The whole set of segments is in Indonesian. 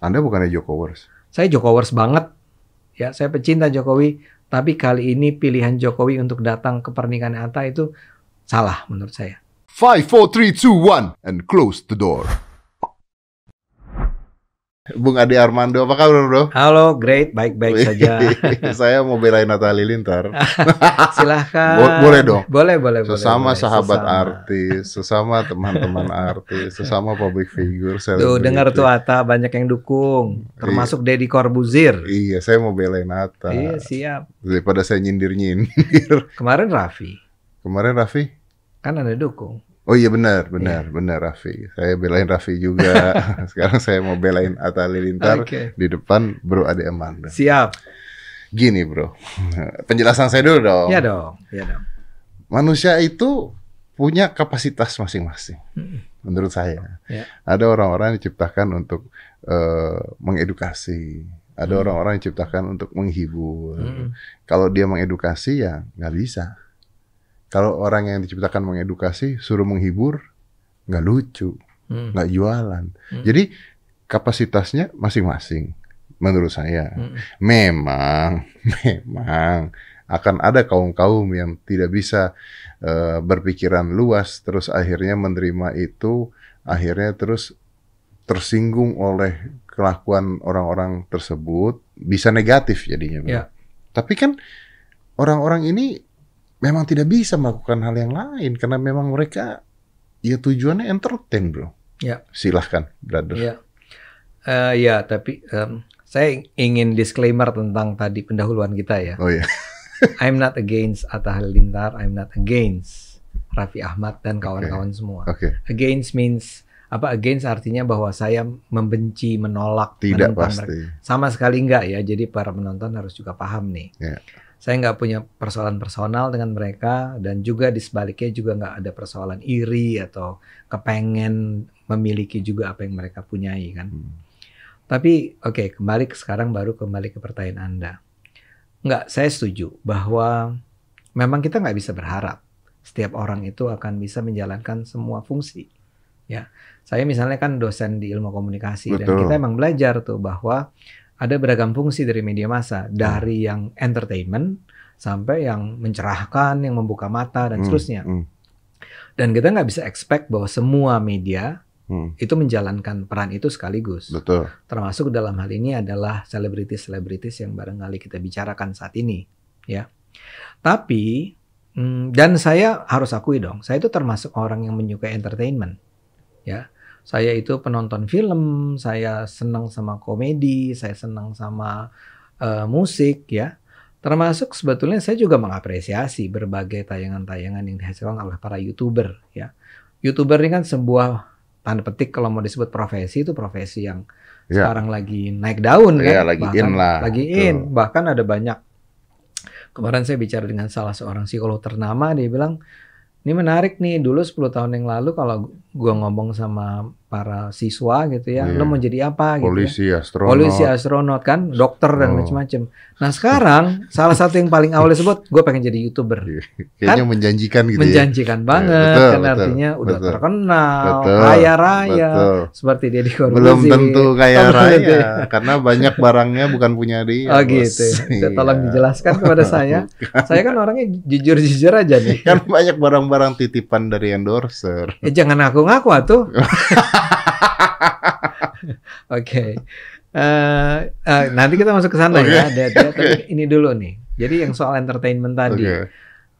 Anda bukannya Jokowers. Saya Jokowers banget. Ya, saya pecinta Jokowi, tapi kali ini pilihan Jokowi untuk datang ke pernikahan Atta itu salah menurut saya. Five, four, three, two, one, and close the door. Bung Adi Armando, apa kabar bro? Halo, great, baik-baik saja. Saya mau belain Nata Halilintar. Silahkan. Bo- boleh dong. Boleh, boleh, boleh. Sesama boleh. sahabat Sesama. artis, sesama teman-teman artis, sesama public figure. Tuh, selebriti. dengar tuh Atta banyak yang dukung, termasuk Deddy Corbuzier. Iya, saya mau belain Nata. Iya, siap. Daripada saya nyindir-nyindir. Kemarin Raffi, Kemarin Raffi? kan Anda dukung. Oh iya benar, Iya. benar, benar Raffi. Saya belain Raffi juga. Sekarang saya mau belain Atta Halilintar Oke. di depan Bro Ade Amanda. Siap. Gini bro, penjelasan saya dulu dong. Iya dong, iya dong. Manusia itu punya kapasitas masing-masing. Mm. Menurut saya, Ya. ada orang-orang yang diciptakan untuk eh, mengedukasi, ada Hmm. orang-orang yang diciptakan untuk menghibur. Mm. Kalau dia mengedukasi ya nggak bisa. Kalau orang yang diciptakan mengedukasi suruh menghibur nggak lucu, Mm. nggak jualan. Hmm. Jadi kapasitasnya masing-masing. Menurut saya, Mm. memang, memang akan ada kaum-kaum yang tidak bisa eh, berpikiran luas, terus akhirnya menerima itu, akhirnya terus tersinggung oleh kelakuan orang-orang tersebut, bisa negatif jadinya. Ya. Tapi kan orang-orang ini memang tidak bisa melakukan hal yang lain karena memang mereka ya tujuannya entertain, bro. Ya. Silahkan, brother. Iya. Eh, ya, tapi em, saya ingin disclaimer tentang tadi pendahuluan kita ya. Oh ya, I'm not against Atta Halilintar, I'm not against Raffi Ahmad dan kawan-kawan semua. oke. Against means apa? Against artinya bahwa saya membenci, menolak, Tidak menentang mereka. pasti. Sama sekali enggak ya. Jadi para penonton harus juga paham nih. Ya. Saya nggak punya persoalan personal dengan mereka dan juga di sebaliknya juga nggak ada persoalan iri atau kepengen memiliki juga apa yang mereka punyai kan. Hmm. Tapi oke kembali ke sekarang baru kembali ke pertanyaan Anda. Nggak, saya setuju bahwa memang kita nggak bisa berharap setiap orang itu akan bisa menjalankan semua fungsi. Ya, saya misalnya kan dosen di ilmu komunikasi dan Betul. kita emang belajar tuh bahwa ada beragam fungsi dari media massa, dari yang entertainment sampai yang mencerahkan, yang membuka mata dan Hmm, seterusnya. hmm, Dan kita nggak bisa expect bahwa semua media hmm. itu menjalankan peran itu sekaligus Betul. termasuk dalam hal ini adalah selebritis-selebritis yang barangkali kita bicarakan saat ini, ya. Tapi mm, dan saya harus akui dong, saya itu termasuk orang yang menyukai entertainment, ya. Saya itu penonton film, saya senang sama komedi, saya senang sama eh, musik, ya. Termasuk sebetulnya saya juga mengapresiasi berbagai tayangan-tayangan yang dihasilkan oleh para youtuber, ya. Youtuber ini kan sebuah tanda petik kalau mau disebut profesi itu profesi yang Ya. sekarang lagi naik daun kan Iya, lagi in lah. lagi in bahkan ada banyak kemarin saya bicara dengan salah seorang psikolog ternama dia bilang ini menarik nih dulu 10 tahun yang lalu kalau gua ngomong sama para siswa gitu ya Iya. lo mau jadi apa gitu ya Polisi, astronot. polisi astronot kan dokter dan Oh. macam-macam nah sekarang salah satu yang paling awal disebut gue pengen jadi youtuber Kayaknya menjanjikan gitu ya. menjanjikan banget betul, kan betul, artinya udah betul. terkenal Betul, kaya raya Betul. seperti tentu kaya Oh, belum raya tentu ya. karena banyak barangnya bukan punya dia. Oh bos. gitu. ya. Tolong Iya. dijelaskan kepada saya. saya kan orangnya jujur-jujur aja nih. Kan banyak barang-barang titipan dari endorser. Ya jangan ngaku-ngaku atuh. Oke. Eh, eh, nanti kita masuk ke sana Oke. ya. Ada, ada, tapi ini dulu nih. Jadi yang soal entertainment tadi. Oke.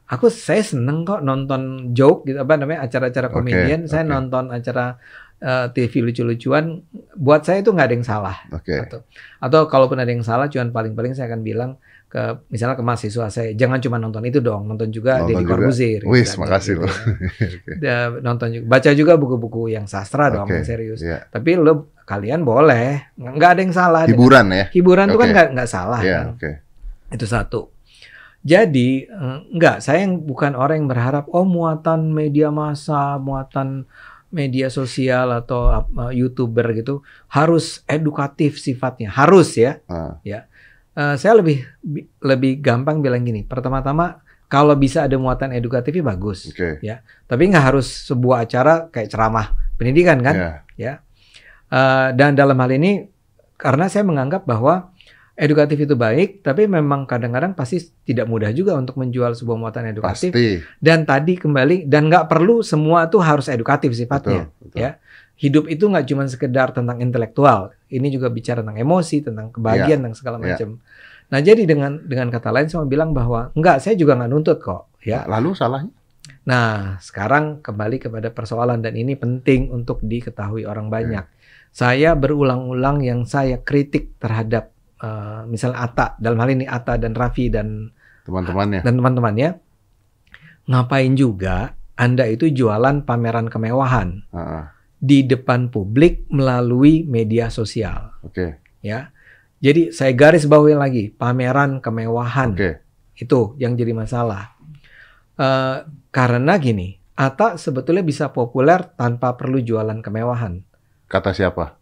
Aku saya seneng kok nonton joke gitu apa namanya acara-acara komedian. Saya oke. nonton acara eh, TV lucu-lucuan. Buat saya itu nggak ada yang salah. Oke. atau atau kalaupun ada yang salah cuman paling-paling saya akan bilang ke misalnya ke mahasiswa saya jangan cuma nonton itu dong nonton juga Nonton Deddy. Corbuzier gitu Wis, makasih gitu loh. ya. Nonton juga baca juga buku-buku yang sastra dong serius Iya. tapi lo kalian boleh nggak ada yang salah dengan- Hiburan ya. hiburan tuh kan nggak nggak salah Iya, kan oke. itu satu jadi eh, enggak saya yang bukan orang yang berharap oh muatan media massa muatan media sosial atau apa, youtuber gitu harus edukatif sifatnya harus ya Ah, Eh, saya lebih bi- lebih gampang bilang gini. Pertama-tama kalau bisa ada muatan edukatifnya bagus. Oke. Tapi nggak harus sebuah acara kayak ceramah pendidikan kan. Iya. Eh, dan dalam hal ini karena saya menganggap bahwa edukatif itu baik, tapi memang kadang-kadang pasti tidak mudah juga untuk menjual sebuah muatan edukatif. Pasti. Dan tadi kembali dan nggak perlu semua tuh harus edukatif sifatnya. Betul, betul. Ya, hidup itu nggak cuma sekedar tentang intelektual. Ini juga bicara tentang emosi, tentang kebahagiaan, tentang segala Ya. macam. Nah, jadi dengan dengan kata lain saya bilang bahwa enggak, saya juga nggak nuntut kok. Ya, Lalu salahnya? Nah, sekarang kembali kepada persoalan dan ini penting untuk diketahui orang banyak. Saya berulang-ulang yang saya kritik terhadap eh, misalnya Ata, dalam hal ini Ata dan Raffi dan Teman-temannya. dan teman-temannya ngapain juga Anda itu jualan pameran kemewahan Heeh. di depan publik melalui media sosial, Oke. ya. Jadi saya garis bawahi lagi, pameran kemewahan Oke. itu yang jadi masalah. Eh, karena gini, Ata sebetulnya bisa populer tanpa perlu jualan kemewahan. Kata siapa?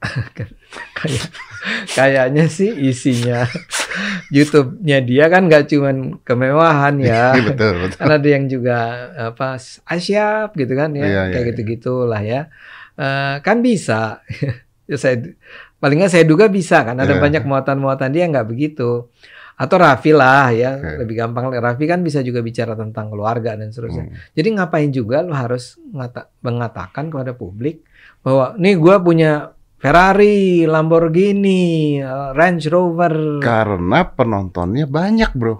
Kayak kayaknya sih isinya YouTube-nya dia kan nggak cuman kemewahan ya. Iya, betul, betul. Kan ada yang juga apa asyap gitu kan ya, Iya, kayak iya, gitu-gitulah ya. Eh, kan bisa. ya saya paling nggak saya duga bisa kan. Ada Iya. banyak muatan-muatan dia nggak begitu. Atau Raffi lah ya, Oke. lebih gampang. Raffi kan bisa juga bicara tentang keluarga dan seterusnya. Hmm. Jadi ngapain juga lo harus ngata- mengatakan kepada publik bahwa nih gua punya Ferrari, Lamborghini, eh, Range Rover. Karena penontonnya banyak, bro.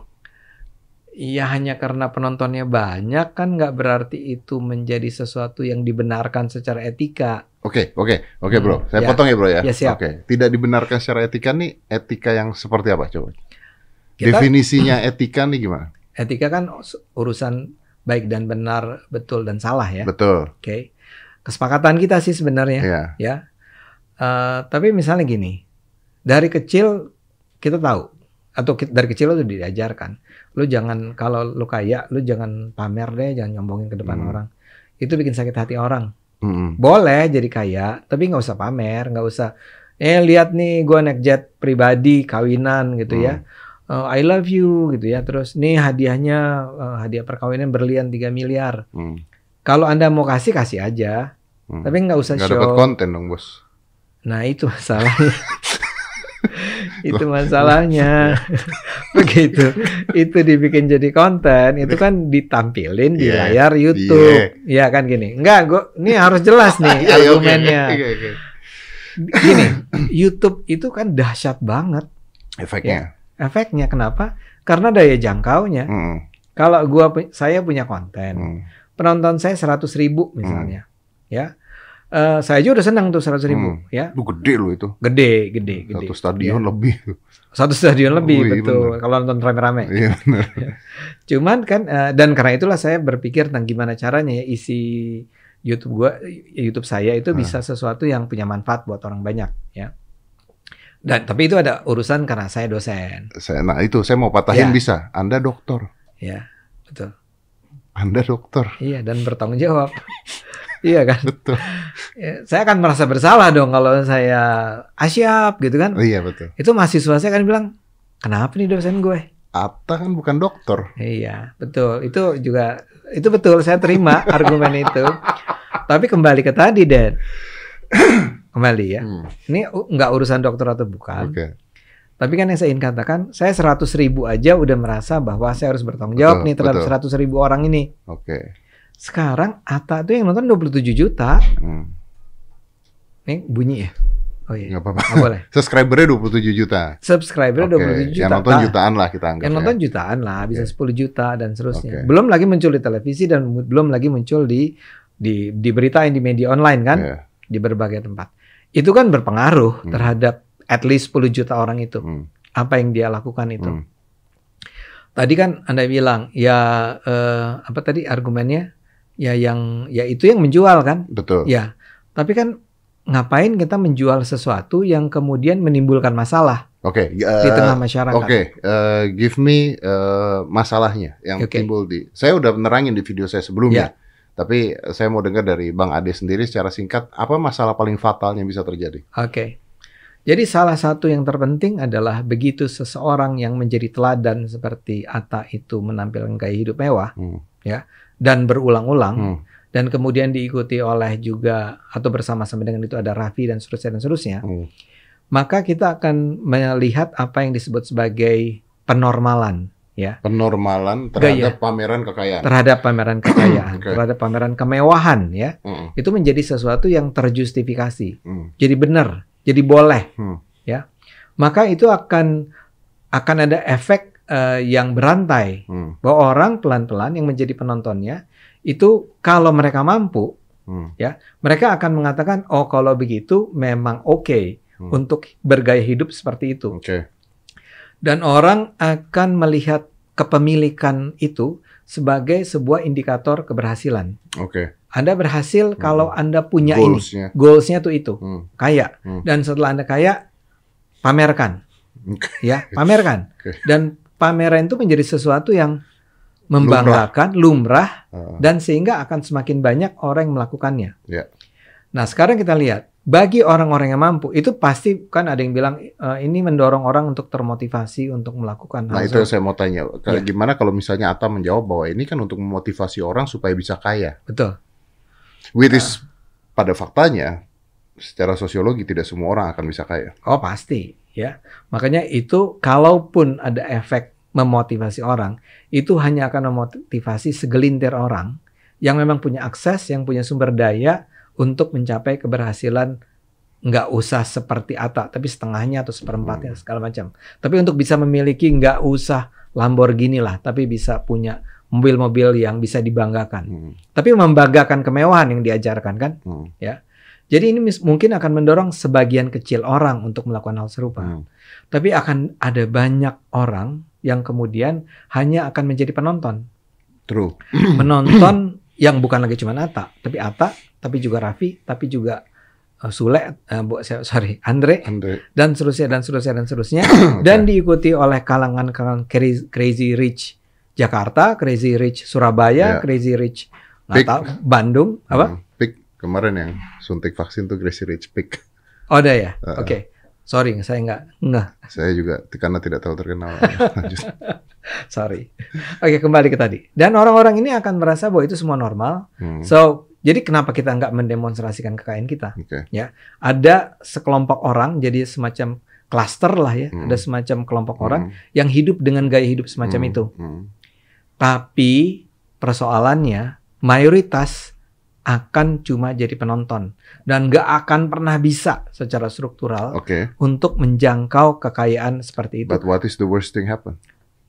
Iya hanya karena penontonnya banyak kan nggak berarti itu menjadi sesuatu yang dibenarkan secara etika. Oke, oke, oke, bro. Hmm, Saya ya. potong ya, bro ya. Ya, siap. Oke, tidak dibenarkan secara etika nih. Etika yang seperti apa, coba? Kita Definisinya etika nih gimana? etika kan urusan baik dan benar, betul dan salah ya. Betul. Oke. Kesepakatan kita sih sebenarnya Iya. ya. Eh, tapi misalnya gini, dari kecil kita tahu atau ki- dari kecil tuh diajarkan, lu jangan kalau lu kaya, lu jangan pamer deh, jangan nyombongin ke depan Hmm. orang. Itu bikin sakit hati orang. Mm-mm. Boleh jadi kaya, tapi nggak usah pamer, nggak usah. Eh lihat nih, gua naik jet pribadi, kawinan gitu ya. Eh, I love you gitu ya. Terus nih hadiahnya eh, hadiah perkawinan berlian 3 miliar. Hmm. Kalau anda mau kasih kasih aja, Hmm. tapi nggak usah Nggak show. dapat konten dong, bos. Nah itu masalahnya. itu masalahnya. Begitu. Itu dibikin jadi konten, itu kan ditampilin di Iya, layar YouTube. Iya kan gini. Enggak, gua ini harus jelas nih Iya, iya, argumennya. oke, oke. Gini, YouTube itu kan dahsyat banget Efeknya. efeknya. Kenapa? Karena daya jangkaunya. Mm-mm. Kalau gua saya punya konten, Mm. penonton saya 100 ribu misalnya, ya. Eh, saya juga udah senang tuh 100 ribu, Hmm. ya. Lu gede lu itu. Gede, gede, gede. Satu stadion lebih. Satu stadion lebih Wih, betul kalau nonton rame-rame. Iya, benar. Cuman kan eh, dan karena itulah saya berpikir tentang gimana caranya ya isi YouTube gua YouTube saya itu Hmm. bisa sesuatu yang punya manfaat buat orang banyak ya. Dan tapi itu ada urusan karena saya dosen Saya, nah itu saya mau patahin Ya. bisa. Anda dokter. ya. Betul. Anda dokter. Iya dan bertanggung jawab. iya kan? Betul. Ya, saya akan merasa bersalah dong kalau saya asyap gitu kan. Iya betul. Itu mahasiswa saya akan bilang, "Kenapa nih dosen gue?" Atta kan bukan dokter. Iya, betul. Itu juga itu betul saya terima argumen itu. Tapi kembali ke tadi, Dan. kembali ya. Hmm, Ini nggak urusan dokter atau bukan. Oke. Tapi kan yang saya ingin katakan, saya 100 ribu aja udah merasa bahwa saya harus bertanggung jawab Betul, nih terhadap betul. 100 ribu orang ini. Oke. Sekarang Ata tuh yang nonton 27 juta. Hmm, Nih bunyi ya? Oh iya, nggak apa-apa. nggak boleh. Subscribernya 27 juta. Subscriber Oke, 27 juta. Yang nonton jutaan lah kita anggap Yang ya. nonton jutaan lah, bisa Oke. 10 juta dan seterusnya. Oke. Belum lagi muncul di televisi dan belum lagi muncul di di diberitain di media online kan, Iya. di berbagai tempat. Itu kan berpengaruh Hmm. terhadap at least 10 juta orang itu. Hmm, Apa yang dia lakukan itu. hmm. Tadi kan Anda bilang, ya eh, apa tadi argumennya? Ya yang ya itu yang menjual kan? Betul. Ya. Tapi kan ngapain kita menjual sesuatu yang kemudian menimbulkan masalah Oke. di eh, tengah masyarakat? Oke, eh, give me eh, masalahnya yang Oke. timbul di. Saya udah nerangin di video saya sebelumnya. Ya. Tapi saya mau dengar dari Bang Ade sendiri secara singkat apa masalah paling fatal yang bisa terjadi? Oke. Jadi salah satu yang terpenting adalah begitu seseorang yang menjadi teladan seperti Atta itu menampilkan gaya hidup mewah Hmm. Dan berulang-ulang Hmm. dan kemudian diikuti oleh juga atau bersama-sama dengan itu ada Raffi dan seterusnya dan seterusnya, Hmm. maka kita akan melihat apa yang disebut sebagai penormalan ya Penormalan terhadap pameran kekayaan. terhadap pameran kekayaan, Oke. terhadap pameran kemewahan ya. Mm, Itu menjadi sesuatu yang terjustifikasi. mm, Jadi benar, jadi boleh Hmm. ya. Maka itu akan akan ada efek eh, yang berantai mm, bahwa orang pelan-pelan yang menjadi penontonnya itu kalau mereka mampu mm. mereka akan mengatakan oh kalau begitu memang oke Hmm. untuk bergaya hidup seperti itu Oke. dan orang akan melihat kepemilikan itu sebagai sebuah indikator keberhasilan. Oke. Anda berhasil Hmm. kalau Anda punya ini. Goalsnya. Tuh itu, Hmm. kaya. Hmm. Dan setelah Anda kaya, pamerkan. Oke. Ya, pamerkan. Oke. Dan pameran itu menjadi sesuatu yang membanggakan, lumrah, Ah, dan sehingga akan semakin banyak orang yang melakukannya. Ya. Nah, sekarang kita lihat bagi orang-orang yang mampu itu pasti kan ada yang bilang "Eh, ini mendorong orang untuk termotivasi untuk melakukan Nah hal itu yang saya mau tanya. Iya. Gimana kalau misalnya Atta menjawab bahwa ini kan untuk memotivasi orang supaya bisa kaya. betul Which is pada faktanya secara sosiologi tidak semua orang akan bisa kaya. oh pasti ya makanya itu kalaupun ada efek memotivasi orang itu hanya akan memotivasi segelintir orang yang memang punya akses yang punya sumber daya untuk mencapai keberhasilan. Nggak usah seperti Ata tapi setengahnya atau seperempatnya segala macam. Tapi untuk bisa memiliki nggak usah Lamborghini lah tapi bisa punya mobil-mobil yang bisa dibanggakan. Hmm. tapi membanggakan kemewahan yang diajarkan kan? Hmm. jadi ini mungkin akan mendorong sebagian kecil orang untuk melakukan hal serupa. Hmm. tapi akan ada banyak orang yang kemudian hanya akan menjadi penonton True. menonton yang bukan lagi cuma Ata tapi Ata tapi juga Raffi tapi juga eh, Sule eh, bu- sorry Andre Andre. dan seterusnya dan seterusnya dan seterusnya dan diikuti oleh kalangan-kalangan crazy, crazy rich Jakarta, crazy rich Surabaya, Ya. crazy rich Big. tahu Bandung apa? Hmm. Pick kemarin yang suntik vaksin tuh Gracie Rich Pick. Oh ada ya. Uh-uh. Oke. Sorry, saya nggak nggak. Saya juga karena tidak terlalu terkenal. Sorry. Oke kembali ke tadi. Dan orang-orang ini akan merasa bahwa itu semua normal. Hmm. So jadi kenapa kita nggak mendemonstrasikan kekayaan kita? Oke. Ada sekelompok orang jadi semacam klaster lah ya. Hmm. Ada semacam kelompok orang Hmm. yang hidup dengan gaya hidup semacam Hmm. itu. Hmm. Tapi persoalannya mayoritas akan cuma jadi penonton dan nggak akan pernah bisa secara struktural Oke. untuk menjangkau kekayaan seperti itu. But what is the worst thing happen?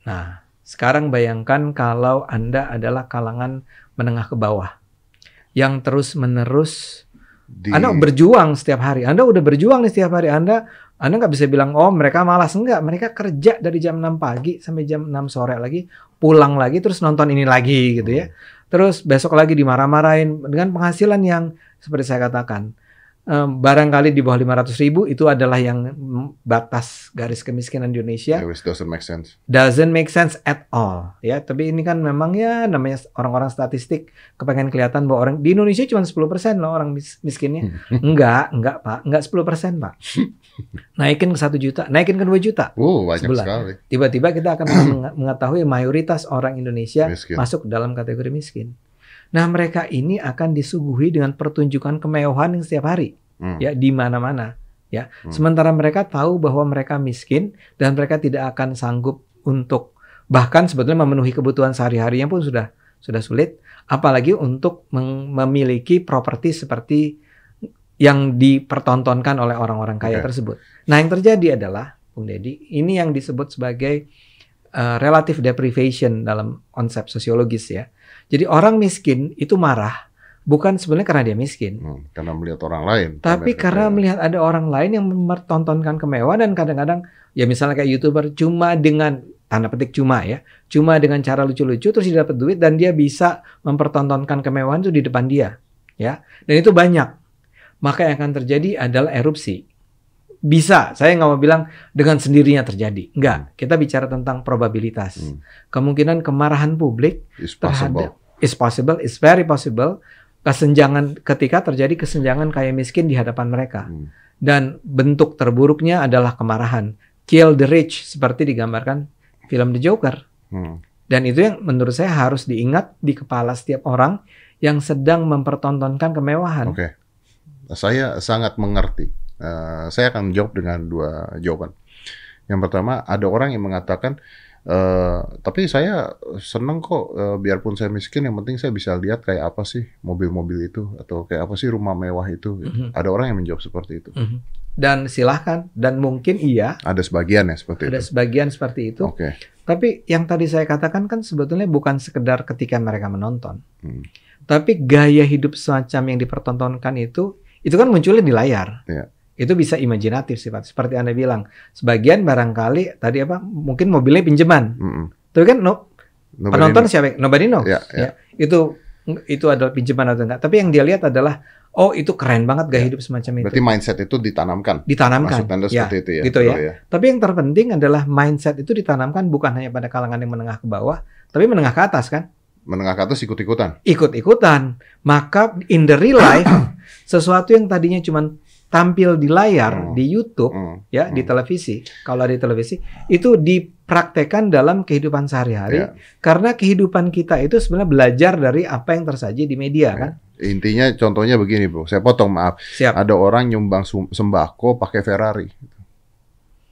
Nah, sekarang bayangkan kalau Anda adalah kalangan menengah ke bawah yang terus-menerus Di, Anda berjuang setiap hari. Anda udah berjuang nih setiap hari. Anda Anda nggak bisa bilang oh mereka malas enggak. Mereka kerja dari jam 6 pagi sampai jam 6 sore lagi, pulang lagi terus nonton ini lagi gitu ya. Terus besok lagi dimarah-marahin dengan penghasilan yang seperti saya katakan barangkali di bawah 500 ribu itu adalah yang batas garis kemiskinan di Indonesia Yeah, which doesn't make sense. doesn't make sense at all ya tapi ini kan memang ya namanya orang-orang statistik kepengen kelihatan bahwa orang di Indonesia cuma 10% loh orang mis- miskinnya enggak enggak pak enggak 10% pak naikin ke satu juta naikin ke 2 juta Wow, banyak Sebulan. sekali. tiba-tiba kita akan meng- mengetahui mayoritas orang Indonesia Miskin. masuk dalam kategori miskin nah mereka ini akan disuguhi dengan pertunjukan kemewahan yang setiap hari Hmm. ya di mana-mana ya. Hmm. Sementara mereka tahu bahwa mereka miskin dan mereka tidak akan sanggup untuk bahkan sebetulnya memenuhi kebutuhan sehari-harinya pun sudah sudah sulit, apalagi untuk memiliki properti seperti yang dipertontonkan oleh orang-orang kaya Oke. tersebut. Nah, yang terjadi adalah Bung Deddy, ini yang disebut sebagai uh, relative deprivation dalam konsep sosiologis ya. Jadi orang miskin itu marah bukan sebenarnya karena dia miskin, Hmm, Karena melihat orang lain. tapi karena melihat ada orang lain yang mempertontonkan kemewahan dan kadang-kadang ya misalnya kayak youtuber cuma dengan tanda petik cuma ya, cuma dengan cara lucu-lucu terus dia dapat duit dan dia bisa mempertontonkan kemewahan itu di depan dia, ya. Dan itu banyak. Maka yang akan terjadi adalah erupsi. Bisa, saya nggak mau bilang dengan sendirinya terjadi. Enggak, kita bicara tentang probabilitas. Hmm. Kemungkinan kemarahan publik It's possible. is possible, is very possible. Kesenjangan ketika terjadi kesenjangan kaya miskin di hadapan mereka. Hmm. Dan bentuk terburuknya adalah kemarahan. Kill the rich seperti digambarkan film The Joker. Hmm. Dan itu yang menurut saya harus diingat di kepala setiap orang yang sedang mempertontonkan kemewahan. Oke. Saya sangat mengerti Uh, saya akan jawab dengan dua jawaban. Yang pertama, ada orang yang mengatakan, Uh, tapi saya seneng kok uh, biarpun saya miskin yang penting saya bisa lihat kayak apa sih mobil-mobil itu atau kayak apa sih rumah mewah itu. Mm -hmm. Ada orang yang menjawab seperti itu. Mm -hmm. Dan silahkan dan mungkin iya. Ada sebagian ya seperti ada itu. Ada sebagian seperti itu. Oke. Okay. Tapi yang tadi saya katakan kan sebetulnya bukan sekedar ketika mereka menonton. Hmm. Tapi gaya hidup semacam yang dipertontonkan itu itu kan munculnya di layar. Yeah itu bisa imajinatif sifat seperti anda bilang sebagian barangkali tadi apa mungkin mobilnya pinjaman. Mm -hmm. tapi kan no nobody penonton know. siapa? Nobody knows. Yeah, yeah. ya. Itu itu adalah pinjaman atau enggak. Tapi yang dia lihat adalah oh itu keren banget gaya yeah. hidup semacam itu. Berarti mindset itu ditanamkan. Ditanamkan. Maksud ya, seperti itu ya gitu ya. ya. Tapi yang terpenting adalah mindset itu ditanamkan bukan hanya pada kalangan yang menengah ke bawah tapi menengah ke atas kan? Menengah ke atas ikut-ikutan. Ikut-ikutan. Maka in the real life sesuatu yang tadinya cuma tampil di layar hmm. di YouTube hmm. ya hmm. di televisi kalau di televisi itu dipraktekkan dalam kehidupan sehari-hari yeah. karena kehidupan kita itu sebenarnya belajar dari apa yang tersaji di media yeah. kan intinya contohnya begini bro saya potong maaf Siap. ada orang nyumbang sembako pakai Ferrari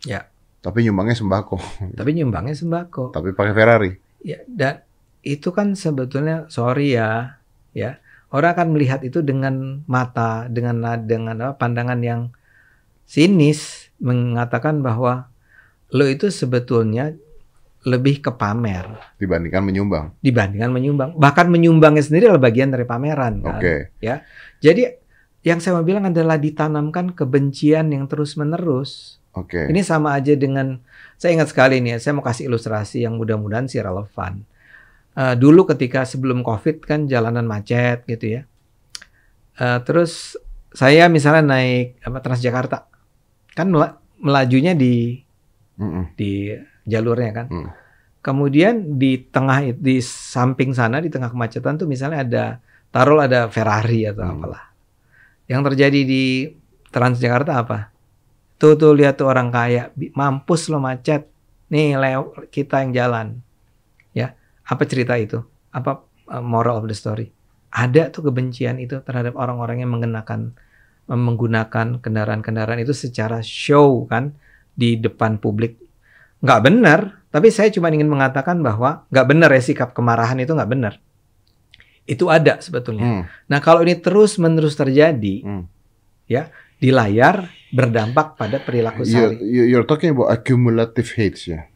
ya tapi nyumbangnya sembako tapi nyumbangnya sembako tapi pakai Ferrari ya dan itu kan sebetulnya sorry ya ya orang akan melihat itu dengan mata dengan dengan apa, pandangan yang sinis mengatakan bahwa lo itu sebetulnya lebih ke pamer dibandingkan menyumbang dibandingkan menyumbang bahkan menyumbangnya sendiri adalah bagian dari pameran kan okay. ya jadi yang saya mau bilang adalah ditanamkan kebencian yang terus menerus Oke. Okay. Ini sama aja dengan saya ingat sekali nih, saya mau kasih ilustrasi yang mudah-mudahan sih relevan uh, dulu ketika sebelum COVID kan jalanan macet gitu ya. Uh, terus saya misalnya naik apa Transjakarta, kan melajunya di mm -mm. di jalurnya kan. Mm. Kemudian di tengah di samping sana di tengah kemacetan tuh misalnya ada taruh ada Ferrari atau mm. apalah. Yang terjadi di Transjakarta apa? Tuh tuh lihat tuh orang kaya mampus lo macet. Nih lew kita yang jalan. Apa cerita itu? Apa uh, moral of the story? Ada tuh kebencian itu terhadap orang-orang yang mengenakan menggunakan kendaraan-kendaraan itu secara show kan di depan publik. Nggak benar, tapi saya cuma ingin mengatakan bahwa nggak benar ya sikap kemarahan itu nggak benar. Itu ada sebetulnya. Hmm. Nah kalau ini terus menerus terjadi, hmm. ya di layar berdampak pada perilaku sehari. You're, you're talking about accumulative hates ya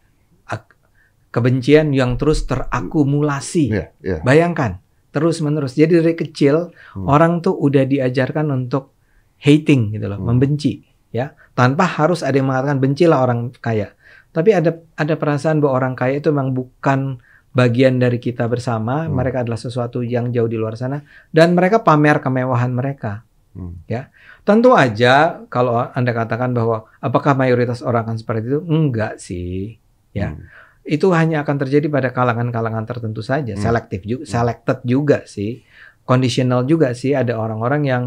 kebencian yang terus terakumulasi. Yeah, yeah. Bayangkan terus menerus. Jadi dari kecil hmm. orang tuh udah diajarkan untuk hating gitu loh, hmm. membenci ya. Tanpa harus ada yang mengatakan bencilah orang kaya. Tapi ada ada perasaan bahwa orang kaya itu memang bukan bagian dari kita bersama, hmm. mereka adalah sesuatu yang jauh di luar sana dan mereka pamer kemewahan mereka. Hmm. Ya. Tentu aja kalau Anda katakan bahwa apakah mayoritas orang akan seperti itu? Enggak sih. Ya. Hmm itu hanya akan terjadi pada kalangan-kalangan tertentu saja, hmm. selektif juga, hmm. selected juga sih, conditional juga sih. Ada orang-orang yang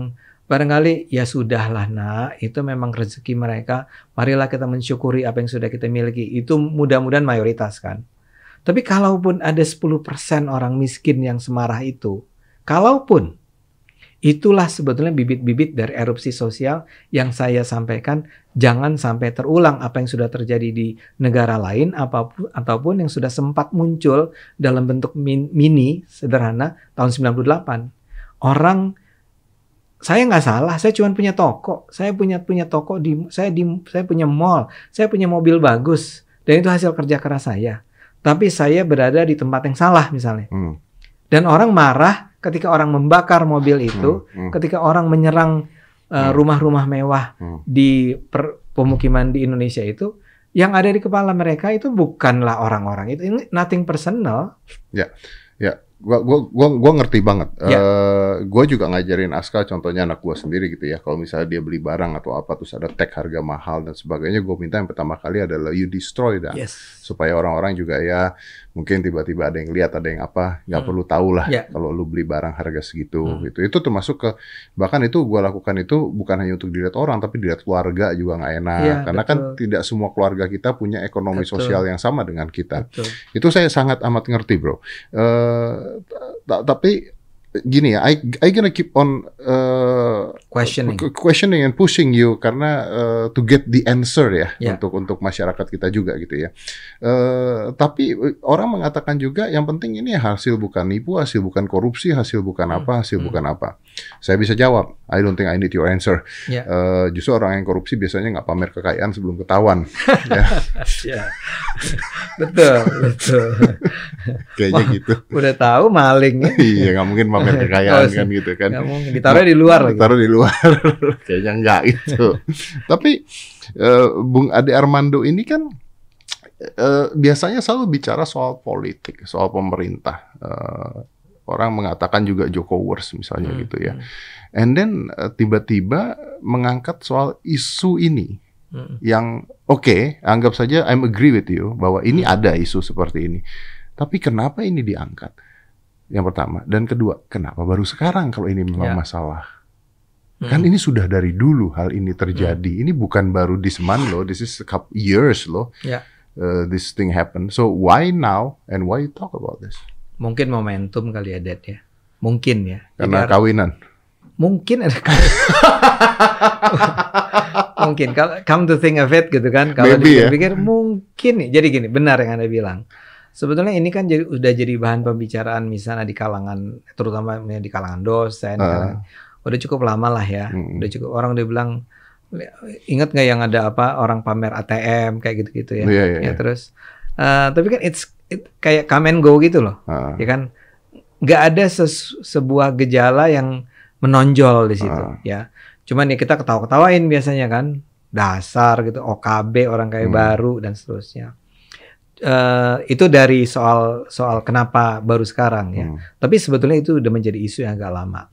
barangkali ya sudahlah nak, itu memang rezeki mereka. Marilah kita mensyukuri apa yang sudah kita miliki. Itu mudah-mudahan mayoritas kan. Tapi kalaupun ada 10% orang miskin yang semarah itu, kalaupun Itulah sebetulnya bibit-bibit dari erupsi sosial yang saya sampaikan. Jangan sampai terulang apa yang sudah terjadi di negara lain apa pun ataupun yang sudah sempat muncul dalam bentuk mini sederhana tahun 98. Orang saya nggak salah, saya cuma punya toko, saya punya punya toko di saya di saya punya mall, saya punya mobil bagus dan itu hasil kerja keras saya. Tapi saya berada di tempat yang salah misalnya. Hmm. Dan orang marah ketika orang membakar mobil hmm, itu, hmm, hmm. ketika orang menyerang uh, rumah-rumah mewah hmm. di per, pemukiman di Indonesia itu, yang ada di kepala mereka itu bukanlah orang-orang itu, ini nothing personal. Ya, ya, gua gua gua gua ngerti banget. Ya. Uh, gua juga ngajarin Aska contohnya anak gua sendiri gitu ya. Kalau misalnya dia beli barang atau apa terus ada tag harga mahal dan sebagainya, gua minta yang pertama kali adalah you destroy that. Yes. Supaya orang-orang juga ya mungkin tiba-tiba ada yang lihat ada yang apa nggak hmm. perlu tahu lah yeah. kalau lu beli barang harga segitu hmm. gitu itu termasuk ke bahkan itu gue lakukan itu bukan hanya untuk dilihat orang tapi dilihat keluarga juga nggak enak yeah, karena kan betul. kan tidak semua keluarga kita punya ekonomi betul. sosial yang sama dengan kita betul. itu saya sangat amat ngerti bro uh, tapi gini ya I I gonna keep on uh, questioning. questioning and pushing you karena uh, to get the answer ya Ya. untuk untuk masyarakat kita juga gitu ya. Uh, tapi uh, orang mengatakan juga yang penting ini hasil bukan nipu, hasil bukan korupsi, hasil bukan Hmm. apa, hasil Hmm. bukan apa. Saya bisa jawab, I don't think I need your answer. Ya. Uh, justru orang yang korupsi biasanya nggak pamer kekayaan sebelum ketahuan, ya, Ya. betul, betul. kayaknya gitu. Udah tahu maling ya. iya nggak mungkin pamer kekayaan Oh, kan gitu kan. Nggak mungkin ditaruh di luar lagi. Taruh di luar, kayaknya enggak gitu. Tapi eh, Bung Ade Armando ini kan eh, biasanya selalu bicara soal politik, soal pemerintah. Eh, orang mengatakan juga Jokowers misalnya Hmm, gitu ya. And then tiba-tiba mengangkat soal isu ini Hmm. yang oke, anggap saja I'm agree with you bahwa ini Hmm. ada isu seperti ini. Tapi kenapa ini diangkat? Yang pertama dan kedua, kenapa baru sekarang kalau ini memang Ya. masalah? Hmm. Kan ini sudah dari dulu hal ini terjadi. Ini bukan baru this month loh. This is a couple years loh. Ya. Uh, this thing happen. So why now and why you talk about this? Mungkin momentum kali ya, Dad ya. Mungkin ya. Jadi Karena har- kawinan. mungkin ada mungkin kalau come to think of it gitu kan kalau Maybe ya. dipikir mungkin jadi gini benar yang anda bilang sebetulnya ini kan jadi udah jadi bahan pembicaraan misalnya di kalangan terutama di kalangan dosen Ah. kalangan- udah cukup lama lah ya Mm. udah cukup orang udah bilang ingat nggak yang ada apa orang pamer ATM kayak gitu-gitu ya Iya, iya, ya iya. terus eh, tapi kan it's it, kayak come and go gitu loh Ah, ya kan nggak ada ses- sebuah gejala yang menonjol di situ Ah. ya cuman ya kita ketawa-ketawain biasanya kan dasar gitu OKB orang kayak Hmm. baru dan seterusnya Eh, itu dari soal soal kenapa baru sekarang ya hmm. tapi sebetulnya itu udah menjadi isu yang agak lama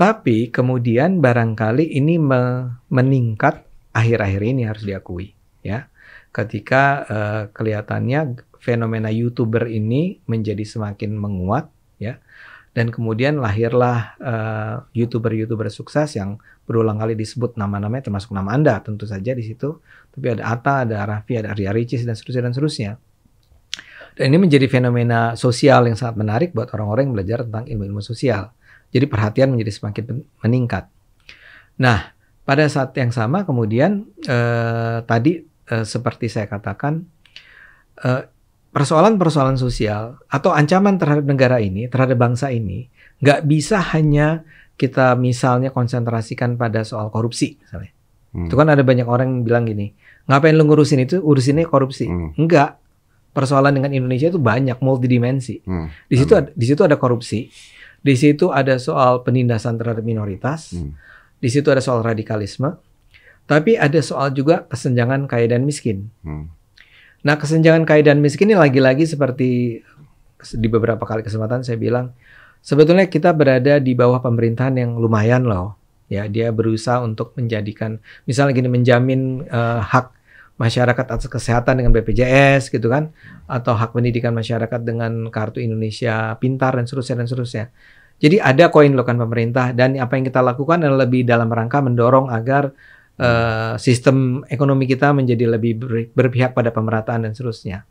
tapi kemudian barangkali ini me- meningkat akhir-akhir ini harus diakui ya. Ketika eh, kelihatannya fenomena youtuber ini menjadi semakin menguat ya. Dan kemudian lahirlah eh, youtuber-youtuber sukses yang berulang kali disebut nama-namanya termasuk nama anda tentu saja di situ. Tapi ada Atta ada Raffi ada Arya Ricis dan seterusnya dan seterusnya. Dan ini menjadi fenomena sosial yang sangat menarik buat orang-orang yang belajar tentang ilmu-ilmu sosial jadi perhatian menjadi semakin meningkat nah pada saat yang sama kemudian eh, tadi eh, seperti saya katakan eh, persoalan-persoalan sosial atau ancaman terhadap negara ini, terhadap bangsa ini, nggak bisa hanya kita misalnya konsentrasikan pada soal korupsi misalnya. Hmm. Itu kan ada banyak orang yang bilang gini, ngapain lu ngurusin itu, urusinnya korupsi. Hmm. Enggak. Persoalan dengan Indonesia itu banyak multidimensi. Hmm. Di situ ada, di situ ada korupsi, di situ ada soal penindasan terhadap minoritas, Hmm. di situ ada soal radikalisme, tapi ada soal juga kesenjangan kaya dan miskin. Hmm. Nah, kesenjangan kaya dan miskin ini lagi-lagi seperti di beberapa kali kesempatan saya bilang, sebetulnya kita berada di bawah pemerintahan yang lumayan loh. Ya, dia berusaha untuk menjadikan misalnya gini menjamin eh, hak masyarakat atas kesehatan dengan BPJS gitu kan atau hak pendidikan masyarakat dengan kartu Indonesia Pintar dan seterusnya dan seterusnya. Jadi ada koin lokan pemerintah dan apa yang kita lakukan adalah lebih dalam rangka mendorong agar eh, sistem ekonomi kita menjadi lebih ber- berpihak pada pemerataan dan seterusnya.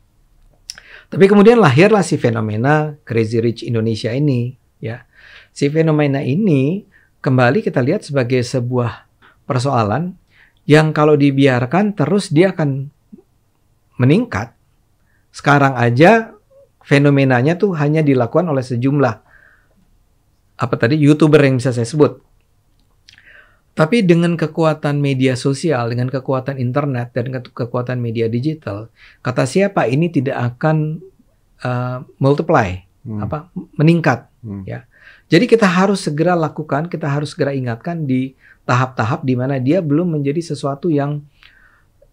Tapi kemudian lahirlah si fenomena Crazy Rich Indonesia ini, ya. Si fenomena ini kembali kita lihat sebagai sebuah persoalan yang kalau dibiarkan terus dia akan meningkat. Sekarang aja fenomenanya tuh hanya dilakukan oleh sejumlah apa tadi youtuber yang bisa saya sebut. Tapi dengan kekuatan media sosial, dengan kekuatan internet dan ke- kekuatan media digital, kata siapa ini tidak akan uh, multiply, Hmm. apa meningkat. Hmm. Ya. Jadi kita harus segera lakukan, kita harus segera ingatkan di tahap-tahap di mana dia belum menjadi sesuatu yang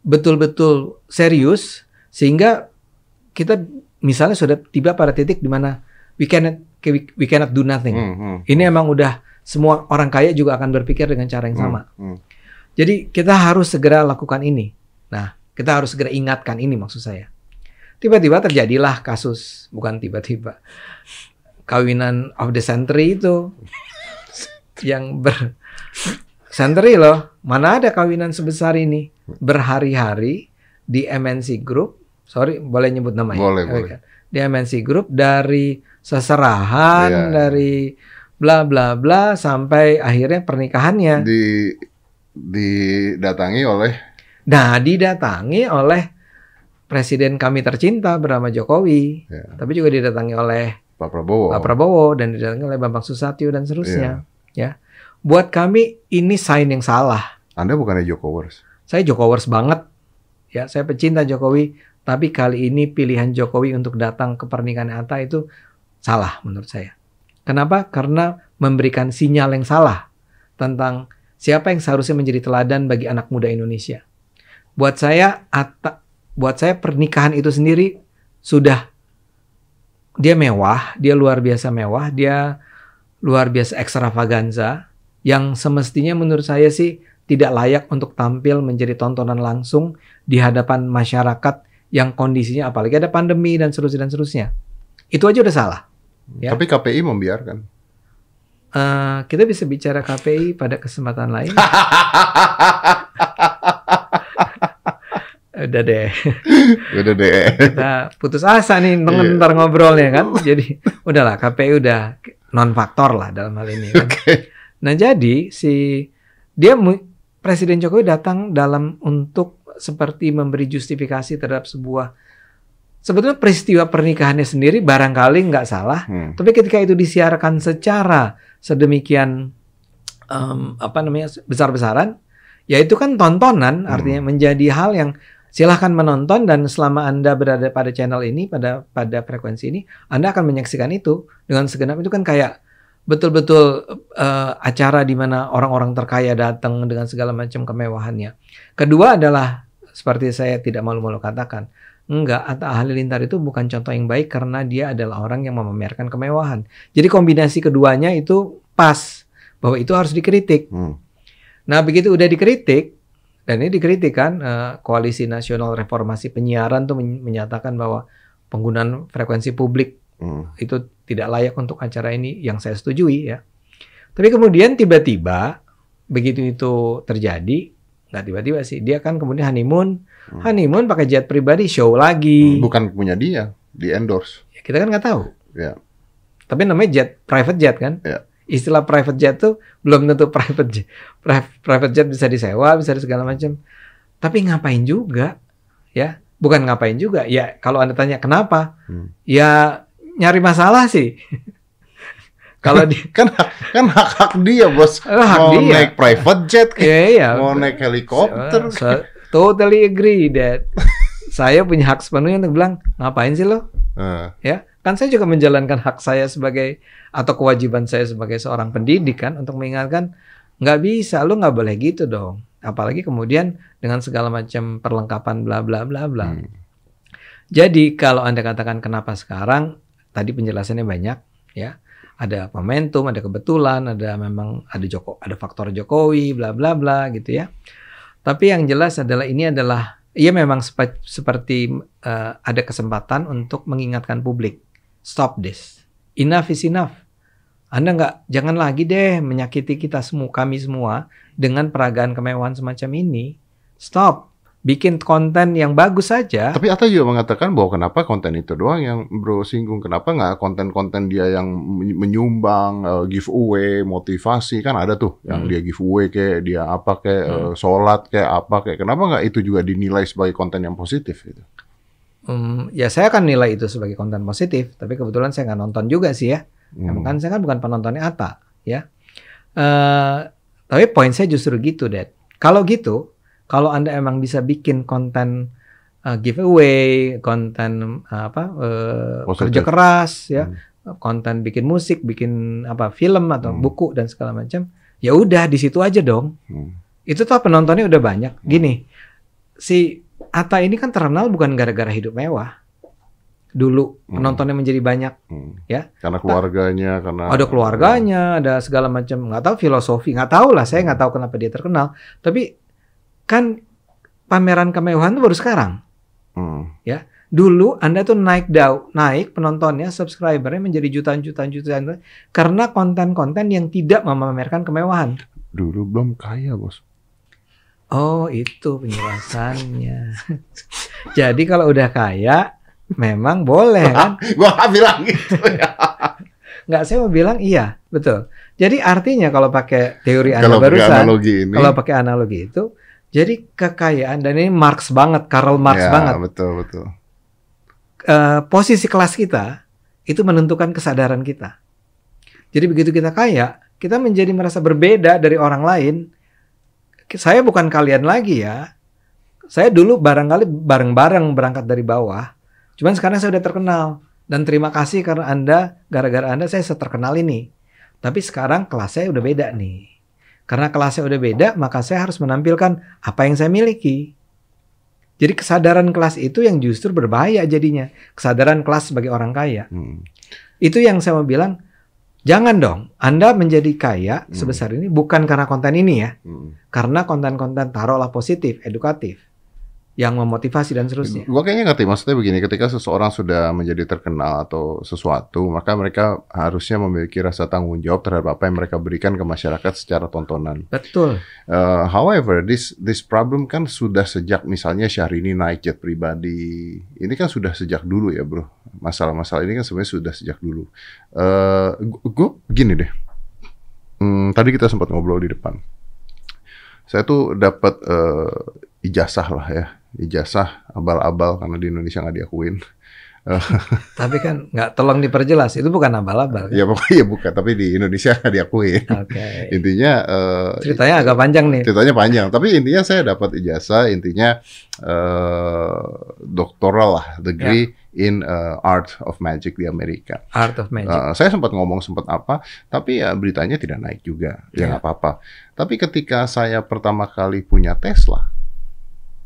betul-betul serius sehingga kita misalnya sudah tiba pada titik di mana we cannot we, cannot do nothing. Hmm. Hmm. Ini emang udah semua orang kaya juga akan berpikir dengan cara yang sama. Hmm. Jadi kita harus segera lakukan ini. Nah, kita harus segera ingatkan ini maksud saya. Tiba-tiba terjadilah kasus, bukan tiba-tiba. Kawinan of the century itu yang ber century loh. Mana ada kawinan sebesar ini berhari-hari di MNC Group. Sorry, boleh nyebut namanya? Boleh, boleh. Di MNC Group dari seserahan, Iya. dari bla bla bla sampai akhirnya pernikahannya. Di didatangi oleh Nah, didatangi oleh presiden kami tercinta bernama Jokowi, ya, tapi juga didatangi oleh Pak Prabowo. Pak Prabowo dan didatangi oleh Bambang Susatyo dan seterusnya. Ya, buat kami ini sign yang salah. Anda bukannya Jokowers. Saya Jokowers banget. Ya, saya pecinta Jokowi, tapi kali ini pilihan Jokowi untuk datang ke pernikahan Atta itu salah menurut saya. Kenapa? Karena memberikan sinyal yang salah tentang siapa yang seharusnya menjadi teladan bagi anak muda Indonesia. Buat saya Atta, buat saya pernikahan itu sendiri sudah dia mewah, dia luar biasa mewah, dia luar biasa ekstravaganza yang semestinya menurut saya sih tidak layak untuk tampil menjadi tontonan langsung di hadapan masyarakat yang kondisinya apalagi ada pandemi dan seterusnya dan seterusnya. Itu aja udah salah. Ya. Tapi KPI membiarkan. Eh, kita bisa bicara KPI pada kesempatan lain. Udah deh, Udah deh. kita putus asa nih Iya. ntar ngobrolnya kan. Jadi udahlah KPI udah non faktor lah dalam hal ini kan. Oke. Nah jadi si dia Presiden Jokowi datang dalam untuk seperti memberi justifikasi terhadap sebuah sebetulnya peristiwa pernikahannya sendiri barangkali nggak salah, Hmm. tapi ketika itu disiarkan secara sedemikian em, apa namanya besar-besaran, ya itu kan tontonan Hmm. artinya menjadi hal yang silahkan menonton dan selama anda berada pada channel ini pada pada frekuensi ini anda akan menyaksikan itu dengan segenap itu kan kayak betul-betul eh, acara di mana orang-orang terkaya datang dengan segala macam kemewahannya. Kedua adalah seperti saya tidak malu-malu katakan, enggak Atta Halilintar itu bukan contoh yang baik karena dia adalah orang yang memamerkan kemewahan. Jadi kombinasi keduanya itu pas bahwa itu harus dikritik. Hmm. Nah, begitu udah dikritik dan ini dikritik kan eh, Koalisi Nasional Reformasi Penyiaran tuh men- menyatakan bahwa penggunaan frekuensi publik Hmm. itu tidak layak untuk acara ini yang saya setujui ya. Tapi kemudian tiba-tiba begitu itu terjadi, nggak tiba-tiba sih, dia kan kemudian honeymoon, Hmm. honeymoon pakai jet pribadi, show lagi. Bukan punya dia, di endorse. Ya, kita kan nggak tahu. Ya. Tapi namanya jet, private jet kan? Ya. Istilah private jet tuh belum tentu private jet. Pri- Private jet bisa disewa, bisa di segala macam. Tapi ngapain juga? Ya, bukan ngapain juga. Ya, kalau Anda tanya kenapa? Hmm. Ya nyari masalah sih. kalau di Kan kan hak hak dia bos. Eh, hak mau dia. naik private jet, kayak Iya, iya. mau naik helikopter. So- so- totally agree that saya punya hak sepenuhnya untuk bilang ngapain sih lo? Eh, Ya, kan saya juga menjalankan hak saya sebagai atau kewajiban saya sebagai seorang pendidik kan untuk mengingatkan nggak bisa, lo nggak boleh gitu dong. Apalagi kemudian dengan segala macam perlengkapan bla bla bla bla. hmm. Jadi kalau anda katakan kenapa sekarang, tadi penjelasannya banyak ya. Ada momentum, ada kebetulan, ada memang ada Joko, ada faktor Jokowi, bla bla bla gitu ya. Tapi yang jelas adalah ini adalah ia memang sepa- seperti eh, ada kesempatan untuk mengingatkan publik, stop this, enough is enough. Anda nggak, jangan lagi deh menyakiti kita semua, kami semua dengan peragaan kemewahan semacam ini. Stop, bikin konten yang bagus saja. Tapi Atta juga mengatakan bahwa kenapa konten itu doang yang bro singgung, kenapa nggak konten-konten dia yang men- menyumbang, eh, giveaway, motivasi kan ada tuh yang Hmm. dia giveaway kayak dia apa kayak Hmm. eh, sholat kayak apa kayak kenapa nggak itu juga dinilai sebagai konten yang positif gitu? Hmm, ya saya akan nilai itu sebagai konten positif, tapi kebetulan saya nggak nonton juga sih ya. Hmm. Emang kan saya kan bukan penontonnya Ata, ya. Eh, tapi poin saya justru gitu, Dad. Kalau gitu, kalau Anda emang bisa bikin konten eh, giveaway, konten eh, apa Positif. kerja keras, ya, Hmm. konten bikin musik, bikin apa film atau Hmm. buku dan segala macam, ya udah di situ aja dong. Hmm. Itu tuh penontonnya udah banyak. Gini, si Ata ini kan terkenal bukan gara-gara hidup mewah. Dulu Hmm. penontonnya menjadi banyak. Hmm. Ya. Karena keluarganya, karena Ada keluarganya, ada segala macam. Nggak tahu filosofi, nggak tahu lah. Saya nggak tahu kenapa dia terkenal. Tapi kan pameran kemewahan itu baru sekarang. Hmm. Dulu Anda tuh naik dau, naik penontonnya, subscribernya menjadi jutaan-jutaan jutaan karena konten-konten yang tidak memamerkan kemewahan. Dulu belum kaya bos. Oh, itu penjelasannya. Jadi kalau udah kaya, memang boleh kan? Gua bilang gitu ya. Nggak, saya mau bilang iya, betul. Jadi artinya kalau pakai teori Anda barusan, analogi ini, kalau pakai analogi itu, jadi kekayaan dan ini Marx banget, Karl Marx ya, banget. betul betul. Eh, posisi kelas kita itu menentukan kesadaran kita. Jadi begitu kita kaya, kita menjadi merasa berbeda dari orang lain. Saya bukan kalian lagi ya. Saya dulu barangkali bareng-bareng berangkat dari bawah. Cuman sekarang saya udah terkenal. Dan terima kasih karena Anda, gara-gara Anda saya seterkenal ini. Tapi sekarang kelas saya udah beda nih. Karena kelasnya udah beda, maka saya harus menampilkan apa yang saya miliki. Jadi kesadaran kelas itu yang justru berbahaya jadinya. Kesadaran kelas sebagai orang kaya. Hmm. Itu yang saya mau bilang, jangan dong Anda menjadi kaya Hmm. sebesar ini bukan karena konten ini ya. Hmm. Karena konten-konten taruhlah positif, edukatif, yang memotivasi dan seterusnya. Gua kayaknya ngerti maksudnya begini, ketika seseorang sudah menjadi terkenal atau sesuatu, maka mereka harusnya memiliki rasa tanggung jawab terhadap apa yang mereka berikan ke masyarakat secara tontonan. Betul. Uh, however, this this problem kan sudah sejak misalnya Syahrini naik jet pribadi, ini kan sudah sejak dulu ya bro. Masalah-masalah ini kan sebenarnya sudah sejak dulu. Uh, gue gini deh, Hmm, tadi kita sempat ngobrol di depan. Saya tuh dapat uh, ijazah lah ya, ijazah abal-abal karena di Indonesia nggak diakuin. Tapi kan nggak tolong diperjelas, itu bukan abal-abal. kan? ya pokoknya bukan, tapi di Indonesia nggak diakuin. Oke. Intinya uh, Ceritanya agak panjang nih. ceritanya panjang tapi intinya saya dapat ijazah intinya eh doktoral lah degree in eh, art of magic di Amerika. Art of Magic. Eh, saya sempat ngomong sempat apa tapi ya beritanya tidak naik juga ya Ya. nggak apa-apa. Tapi ketika saya pertama kali punya Tesla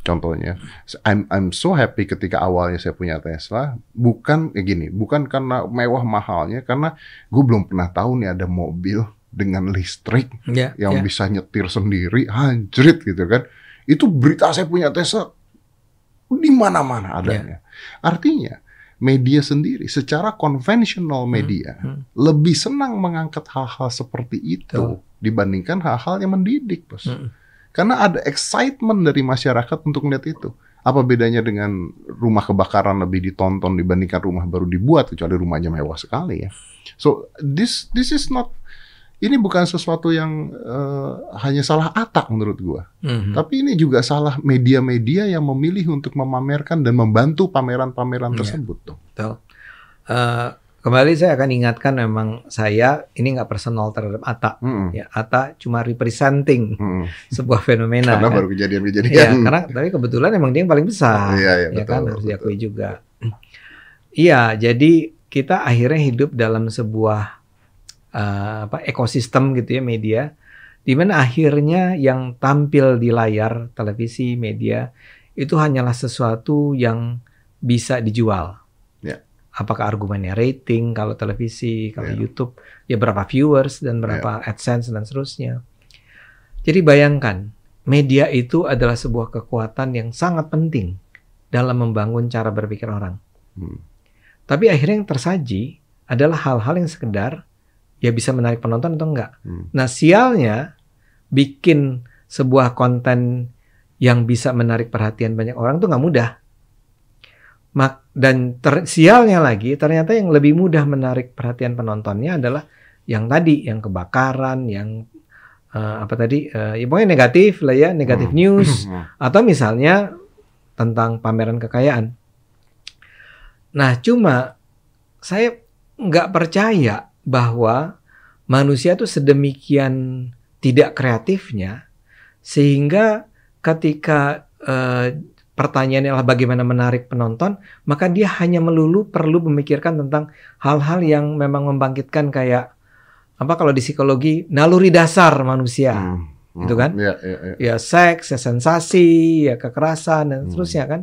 Contohnya, I'm I'm so happy ketika awalnya saya punya Tesla, bukan ya gini, bukan karena mewah mahalnya, karena gue belum pernah tahu nih ada mobil dengan listrik ya, yang ya. bisa nyetir sendiri, anjrit gitu kan. Itu berita saya punya Tesla di mana-mana adanya. Artinya media sendiri secara konvensional media hmm. lebih senang mengangkat hal-hal seperti itu Betul. dibandingkan hal-hal yang mendidik, Bos. Hmm. Karena ada excitement dari masyarakat untuk melihat itu. Apa bedanya dengan rumah kebakaran lebih ditonton dibandingkan rumah baru dibuat kecuali rumahnya mewah sekali ya. So this this is not ini bukan sesuatu yang eh, hanya salah atak menurut gua. Mhm. Tapi ini juga salah media-media yang memilih untuk memamerkan dan membantu pameran-pameran Iya. tersebut tuh. Betul. Eh, kembali saya akan ingatkan memang saya ini nggak personal terhadap Ata. Mm-mm. Ya, Ata cuma representing Mm-mm. sebuah fenomena. Karena kan. baru kejadian-kejadian. Iya, karena tapi kebetulan emang dia yang paling besar. Iya, iya, ya betul, kan harus betul. diakui juga. Iya, jadi kita akhirnya hidup dalam sebuah eh, apa ekosistem gitu ya media di mana akhirnya yang tampil di layar televisi media itu hanyalah sesuatu yang bisa dijual. Apakah argumennya rating kalau televisi, kalau Ya. YouTube ya berapa viewers dan berapa AdSense dan seterusnya. Jadi bayangkan, media itu adalah sebuah kekuatan yang sangat penting dalam membangun cara berpikir orang. Hmm. Tapi akhirnya yang tersaji adalah hal-hal yang sekedar ya bisa menarik penonton atau enggak. Hmm. Nah, sialnya bikin sebuah konten yang bisa menarik perhatian banyak orang tuh nggak mudah. Mak dan ter- sialnya lagi ternyata yang lebih mudah menarik perhatian penontonnya adalah yang tadi, yang kebakaran, yang eh, apa tadi, eh, ya pokoknya negatif lah ya, negatif Hmm. news Hmm. atau misalnya tentang pameran kekayaan. Nah, cuma saya nggak percaya bahwa manusia tuh sedemikian tidak kreatifnya sehingga ketika eh, pertanyaannya adalah bagaimana menarik penonton, maka dia hanya melulu perlu memikirkan tentang hal-hal yang memang membangkitkan kayak apa kalau di psikologi naluri dasar manusia Hmm. Gitu kan? Iya, iya, iya. ya seks, ya sensasi, ya kekerasan dan Hmm. seterusnya kan.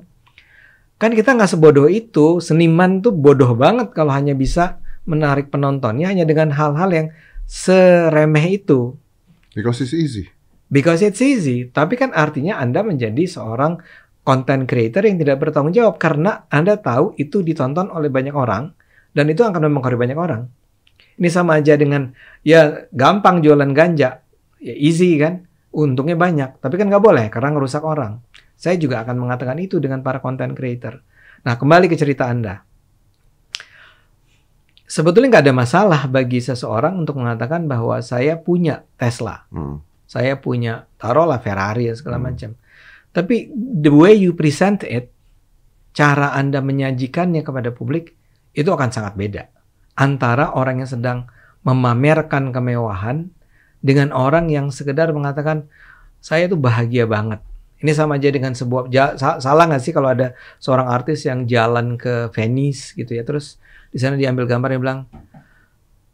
Kan kita nggak sebodoh itu, seniman tuh bodoh banget kalau hanya bisa menarik penontonnya hanya dengan hal-hal yang seremeh itu. Because it's easy. Because it's easy, tapi kan artinya Anda menjadi seorang content creator yang tidak bertanggung jawab karena Anda tahu itu ditonton oleh banyak orang dan itu akan mempengaruhi banyak orang. Ini sama aja dengan ya gampang jualan ganja, ya easy kan, untungnya banyak, tapi kan nggak boleh karena ngerusak orang. Saya juga akan mengatakan itu dengan para content creator. Nah kembali ke cerita Anda. sebetulnya nggak ada masalah bagi seseorang untuk mengatakan bahwa saya punya Tesla, Hmm. saya punya taruhlah Ferrari dan segala Hmm. macam. Tapi the way you present it, cara Anda menyajikannya kepada publik itu akan sangat beda antara orang yang sedang memamerkan kemewahan dengan orang yang sekedar mengatakan saya itu bahagia banget. Ini sama aja dengan sebuah ja- sa- salah nggak sih kalau ada seorang artis yang jalan ke Venice gitu ya terus di sana diambil gambar yang bilang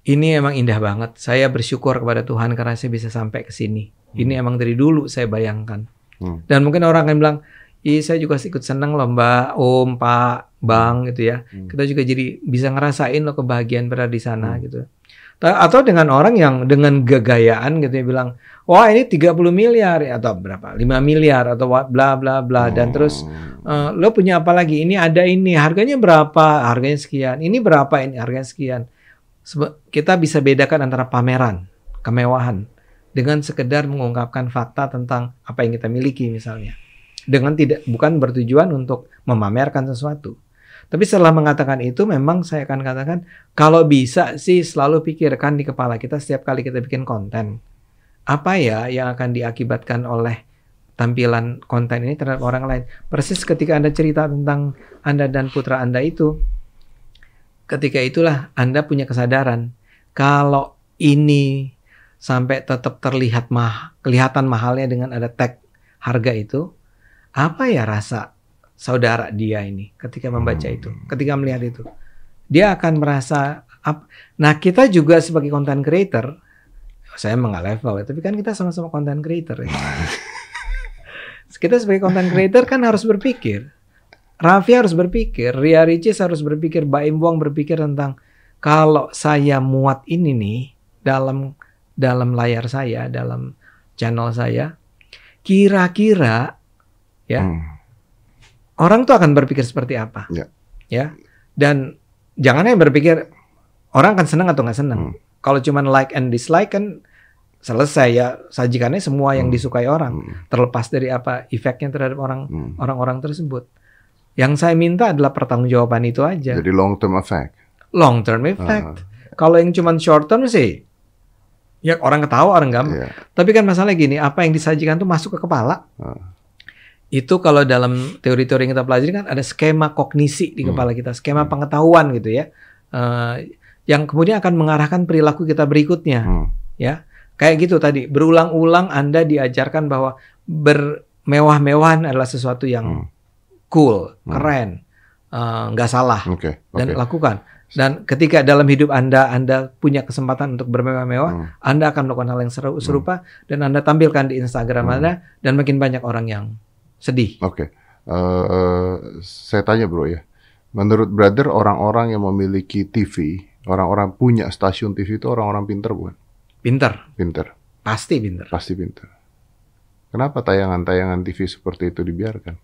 ini emang indah banget. Saya bersyukur kepada Tuhan karena saya bisa sampai ke sini. Ini emang dari dulu saya bayangkan. Hmm. Dan mungkin orang akan bilang, Ih, saya juga ikut seneng loh Mbak, Om, Pak, Bang gitu ya. Hmm. Kita juga jadi bisa ngerasain loh kebahagiaan berada di sana Hmm. gitu. Ta- Atau dengan orang yang dengan gegayaan gitu ya bilang, wah ini 30 miliar ya, atau berapa? 5 miliar atau bla bla bla dan terus Hmm. Eh, lo punya apa lagi? Ini ada ini, harganya berapa? Harganya sekian. Ini berapa? Ini harganya sekian. Sebe- kita bisa bedakan antara pameran, kemewahan, dengan sekedar mengungkapkan fakta tentang apa yang kita miliki misalnya. Dengan tidak bukan bertujuan untuk memamerkan sesuatu. Tapi setelah mengatakan itu, memang saya akan katakan kalau bisa sih selalu pikirkan di kepala kita setiap kali kita bikin konten. Apa ya yang akan diakibatkan oleh tampilan konten ini terhadap orang lain. Persis ketika Anda cerita tentang Anda dan putra Anda itu, ketika itulah Anda punya kesadaran kalau ini sampai tetap terlihat mah kelihatan mahalnya dengan ada tag harga itu, apa ya rasa saudara dia ini ketika membaca itu, ketika melihat itu, dia akan merasa Nah kita juga sebagai content creator, saya emang nggak level ya, tapi kan kita sama-sama content creator ya. kita sebagai content creator kan harus berpikir. Raffi harus berpikir, Ria Ricis harus berpikir, Baim Wong berpikir tentang kalau saya muat ini nih dalam dalam layar saya, dalam channel saya, kira-kira ya Hmm. orang tuh akan berpikir seperti apa? Ya. Ya. Dan jangan yang berpikir orang akan senang atau nggak senang. Hmm. Kalau cuman like and dislike kan selesai ya sajikannya semua yang Hmm. disukai orang Hmm. terlepas dari apa efeknya terhadap orang Hmm. orang-orang tersebut. Yang saya minta adalah pertanggungjawaban itu aja. Jadi long term effect. Long term effect. Kalau yang cuman short term sih ya orang ketawa orang gampang. Iya. Tapi kan masalah gini, apa yang disajikan tuh masuk ke kepala. Ah. Itu kalau dalam teori-teori yang kita pelajari kan ada skema kognisi di Hmm. kepala kita, skema pengetahuan gitu ya. Eh, yang kemudian akan mengarahkan perilaku kita berikutnya. Hmm. ya kayak gitu tadi berulang-ulang anda diajarkan bahwa bermewah-mewahan adalah sesuatu yang Hmm. cool Hmm. keren eh, nggak salah Oke. dan Oke. lakukan dan ketika dalam hidup anda anda punya kesempatan untuk bermewah-mewah Hmm. anda akan melakukan hal yang seru- serupa dan anda tampilkan di Instagram Hmm. anda dan makin banyak orang yang sedih Oke. Eh, saya tanya bro ya. Menurut brother orang-orang yang memiliki TV, orang-orang punya stasiun TV itu orang-orang pinter bukan? pinter Pinter. pasti pinter Pasti pinter. Kenapa tayangan-tayangan TV seperti itu dibiarkan?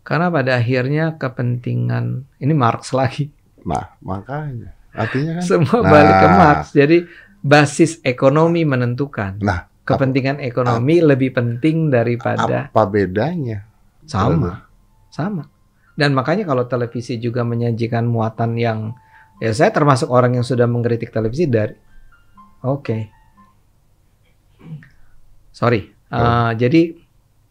karena pada akhirnya kepentingan ini Marx lagi Nah, makanya. Artinya kan semua Nah. balik ke Marx. Jadi basis ekonomi menentukan. Nah, kepentingan ekonomi lebih penting daripada apa bedanya? sama. Sama. Dan makanya kalau televisi juga menyajikan muatan yang ya saya termasuk orang yang sudah mengkritik televisi dari oke. Sorry. Uh, jadi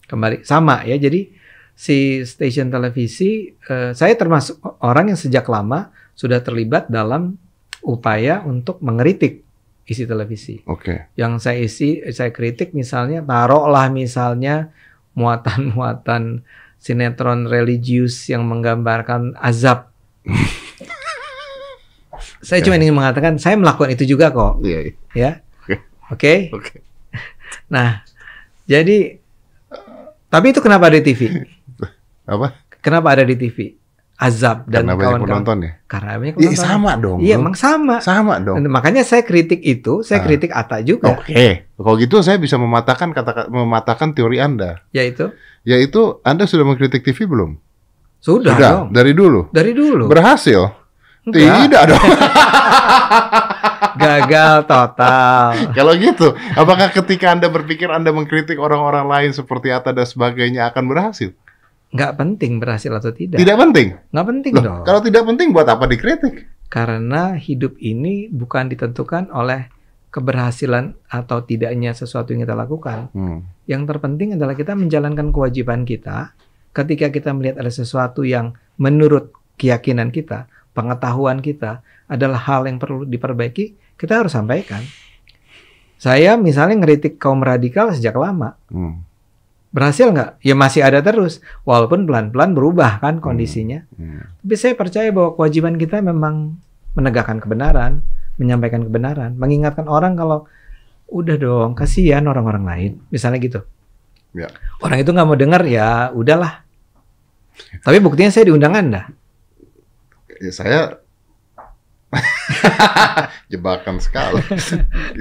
kembali sama ya. Jadi si stasiun televisi eh, saya termasuk orang yang sejak lama sudah terlibat dalam upaya untuk mengkritik isi televisi Oke. yang saya isi saya kritik misalnya taruhlah misalnya muatan-muatan sinetron religius yang menggambarkan azab. saya cuma ingin mengatakan saya melakukan itu juga kok, Iya. iya. ya. Oke. Oke. Oke. Nah, jadi tapi itu kenapa ada di TV? Apa? Kenapa ada di TV? Azab dan Karena banyak kawan-kawan. penonton ya? Karena banyak Iya, penonton. sama dong. Iya, emang sama. sama dong. Dan makanya saya kritik itu, saya Ah. kritik Ata juga, Oke, kalau gitu saya bisa mematahkan kata mematahkan teori Anda, yaitu yaitu Anda sudah mengkritik TV belum? sudah, dong. dari dulu. Dari dulu. Berhasil? Enggak. Tidak dong. Gagal total. kalau gitu, apakah ketika Anda berpikir Anda mengkritik orang-orang lain seperti Atta dan sebagainya akan berhasil? Nggak penting berhasil atau tidak. Tidak penting. Nggak penting Loh, dong. kalau tidak penting buat apa dikritik? Karena hidup ini bukan ditentukan oleh keberhasilan atau tidaknya sesuatu yang kita lakukan. Hmm. Yang terpenting adalah kita menjalankan kewajiban kita ketika kita melihat ada sesuatu yang menurut keyakinan kita, pengetahuan kita adalah hal yang perlu diperbaiki, kita harus sampaikan. Saya misalnya ngeritik kaum radikal sejak lama. Hmm. Berhasil nggak? Ya masih ada terus. Walaupun pelan-pelan berubah kan kondisinya. Hmm. Tapi saya percaya bahwa kewajiban kita memang menegakkan kebenaran, menyampaikan kebenaran, mengingatkan orang kalau udah dong, kasihan orang-orang lain. Misalnya gitu. Ya. Orang itu nggak mau dengar ya udahlah. Tapi buktinya saya diundang Anda. Ya, saya jebakan sekali.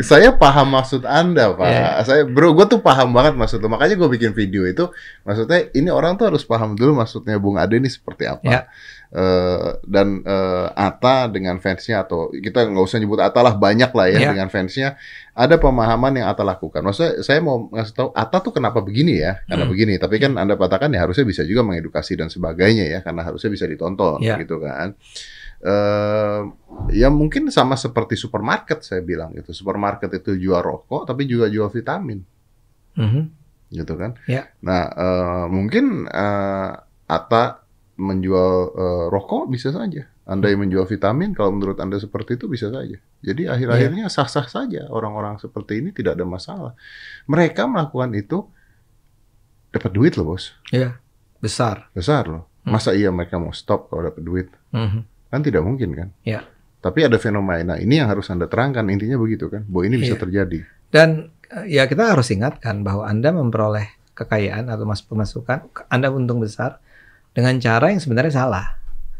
saya paham maksud Anda, Pak. Ya. Saya bro, gue tuh paham banget maksud lu. Makanya gue bikin video itu. Maksudnya ini orang tuh harus paham dulu maksudnya Bung Ade ini seperti apa. Ya. Eh, dan eh, Ata dengan fansnya atau kita nggak usah nyebut Ata lah banyak lah ya Ya. dengan fansnya ada pemahaman yang Ata lakukan. Maksudnya saya mau ngasih tahu Ata tuh kenapa begini ya karena Hmm. begini. Tapi kan Anda katakan ya harusnya bisa juga mengedukasi dan sebagainya ya karena harusnya bisa ditonton Ya. gitu kan. Eh ya mungkin sama seperti supermarket saya bilang gitu. Supermarket itu jual rokok tapi juga jual vitamin Mhm. gitu kan. Ya. Nah, eh, mungkin eh, Ata menjual eh, rokok bisa saja. Anda yang menjual vitamin, kalau menurut Anda seperti itu bisa saja. Jadi akhir-akhirnya sah-sah saja orang-orang seperti ini tidak ada masalah. Mereka melakukan itu dapat duit loh bos, Ya, besar. besar loh. Hmm. Masa iya mereka mau stop kalau dapat duit? Mhm. Kan tidak mungkin kan? Ya. Tapi ada fenomena ini yang harus Anda terangkan. Intinya begitu kan, bahwa ini bisa Iya. terjadi. Dan eh, ya kita harus ingatkan bahwa Anda memperoleh kekayaan atau mas pemasukan, Anda untung besar dengan cara yang sebenarnya salah.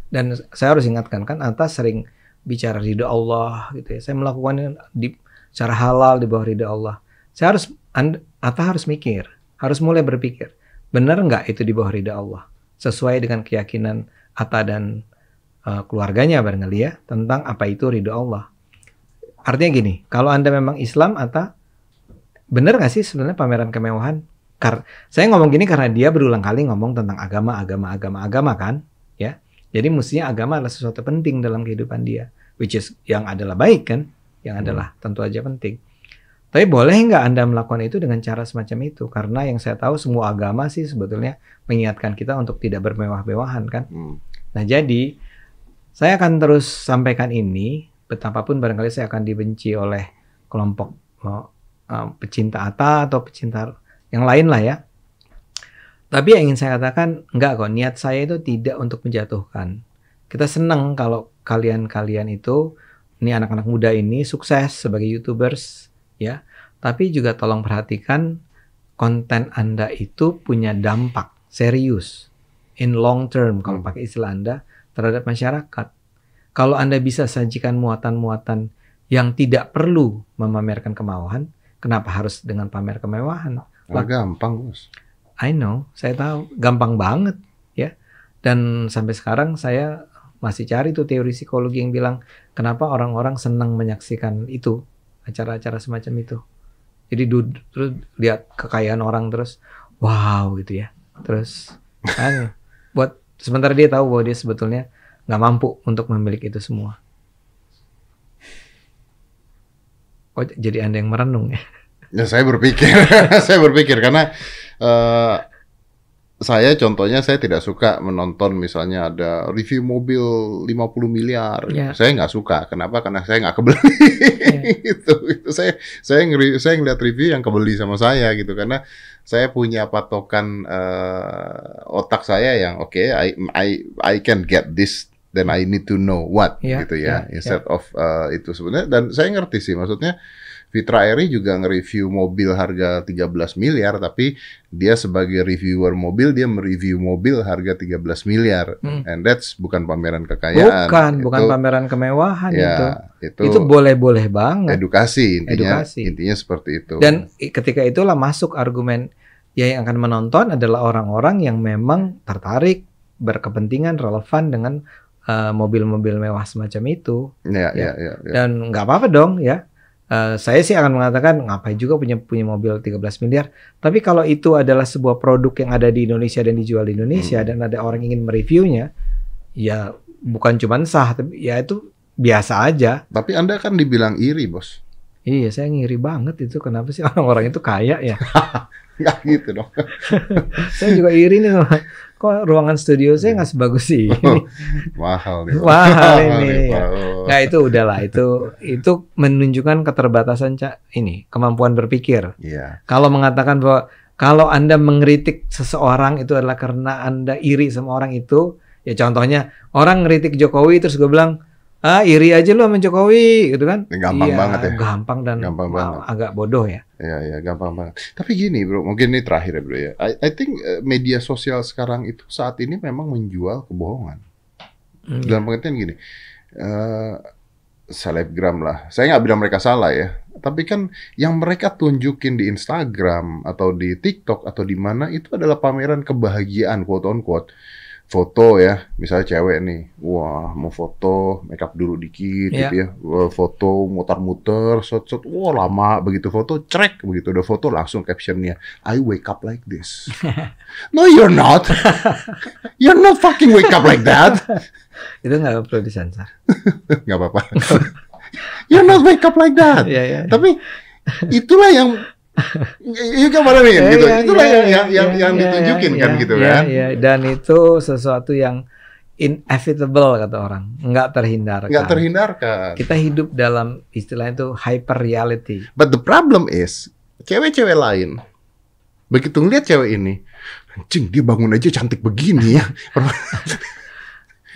Dan saya harus ingatkan kan Anda sering bicara ridho Allah gitu ya. Saya melakukannya di cara halal di bawah ridho Allah. Saya harus Anda, Atta harus mikir, harus mulai berpikir, benar nggak itu di bawah ridho Allah? Sesuai dengan keyakinan Atta dan eh, keluarganya barangkali ya tentang apa itu ridho Allah. Artinya gini, kalau Anda memang Islam Atta benar nggak sih sebenarnya pameran kemewahan? Kar saya ngomong gini karena dia berulang kali ngomong tentang agama, agama, agama, agama kan, ya. Jadi mestinya agama adalah sesuatu penting dalam kehidupan dia, which is yang adalah baik kan, yang adalah tentu aja penting. Tapi boleh nggak Anda melakukan itu dengan cara semacam itu? Karena yang saya tahu semua agama sih sebetulnya mengingatkan kita untuk tidak bermewah-mewahan kan. Hmm. Nah jadi saya akan terus sampaikan ini betapapun barangkali saya akan dibenci oleh kelompok eh, pecinta Ata atau pecinta yang lain lah ya. Tapi yang ingin saya katakan enggak kok niat saya itu tidak untuk menjatuhkan. Kita senang kalau kalian-kalian itu ini anak-anak muda ini sukses sebagai youtubers ya. Tapi juga tolong perhatikan konten Anda itu punya dampak serius in long term kalau Hmm. pakai istilah Anda terhadap masyarakat. Kalau Anda bisa sajikan muatan-muatan yang tidak perlu memamerkan kemauan, kenapa harus dengan pamer kemewahan? Ah, gampang bos. I know, saya tahu, gampang banget ya. Dan sampai sekarang saya masih cari tuh teori psikologi yang bilang kenapa orang-orang senang menyaksikan itu acara-acara semacam itu. Jadi terus lihat kekayaan orang terus, wow gitu ya. Terus buat sementara dia tahu bahwa dia sebetulnya nggak mampu untuk memiliki itu semua. Oh, jadi anda yang merenung ya? Ya saya berpikir, saya berpikir karena eh, saya contohnya saya tidak suka menonton misalnya ada review mobil 50 miliar. Ya. Saya nggak suka. Kenapa? Karena saya nggak kebeli. itu, itu saya saya ngeri, saya ngeliat review yang kebeli sama saya gitu karena saya punya patokan eh, otak saya yang oke I, I I can get this then I need to know what Ya, gitu ya ya, instead of eh, itu sebenarnya dan saya ngerti sih maksudnya Fitra Eri juga nge-review mobil harga 13 miliar, tapi dia sebagai reviewer mobil, dia mereview mobil harga 13 miliar. Hmm. And that's bukan pameran kekayaan. Bukan, bukan Itu- pameran kemewahan itu. ya, itu, Itu boleh-boleh banget. edukasi intinya. Edukasi. Intinya seperti itu. Dan ketika itulah masuk argumen ya yang akan menonton adalah orang-orang yang memang tertarik, berkepentingan, relevan dengan eh, mobil-mobil mewah semacam itu. ya, ya. ya, ya, ya. Dan nggak apa-apa dong ya. Eh, saya sih akan mengatakan ngapain juga punya punya mobil 13 miliar. Tapi kalau itu adalah sebuah produk yang ada di Indonesia dan dijual di Indonesia Hmm. dan ada orang ingin mereviewnya, ya bukan cuma sah, tapi ya itu biasa aja. Tapi Anda kan dibilang iri, Bos. Iya, saya ngiri banget itu. Kenapa sih orang-orang itu kaya ya? Nggak gitu dong. saya juga iri nih sama kok ruangan studio saya nggak sebagus sih. Mahal nih. Mahal ini. Nah itu udahlah itu itu menunjukkan keterbatasan cak ini kemampuan berpikir. Iya. Kalau mengatakan bahwa kalau anda mengkritik seseorang itu adalah karena anda iri sama orang itu, ya contohnya orang ngeritik Jokowi terus gue bilang ah iri aja lu sama Jokowi gitu kan? Gampang Iya, banget ya. Gampang dan Gampang banget. agak bodoh ya. Iya, iya, gampang banget. Tapi gini, bro, mungkin ini terakhir ya, bro ya. I, I think eh, media sosial sekarang itu saat ini memang menjual kebohongan. Hmm, Dalam pengertian gini, eh selebgram lah. Saya nggak bilang mereka salah ya. Tapi kan yang mereka tunjukin di Instagram atau di TikTok atau di mana itu adalah pameran kebahagiaan quote on quote. Foto ya, misalnya cewek nih, wah mau foto, makeup dulu dikit Iya. gitu ya, Wah, foto muter-muter, shot-shot, wah lama begitu foto, trek begitu udah foto langsung captionnya, I wake up like this. no you're not, you're not fucking wake up like that. Itu nggak perlu disensor. nggak apa-apa. You're not wake up like that. Iya ya. Tapi itulah yang Iya kan mana nih Iya, gitu. iya, Itulah iya, yang iya, yang yang, iya, yang iya, ditunjukin iya, kan gitu iya, kan. iya. Dan itu sesuatu yang inevitable kata orang, nggak terhindarkan. Nggak terhindarkan. Kita hidup dalam istilah itu hyper reality. But the problem is cewek-cewek lain begitu ngeliat cewek ini, anjing dia bangun aja cantik begini ya.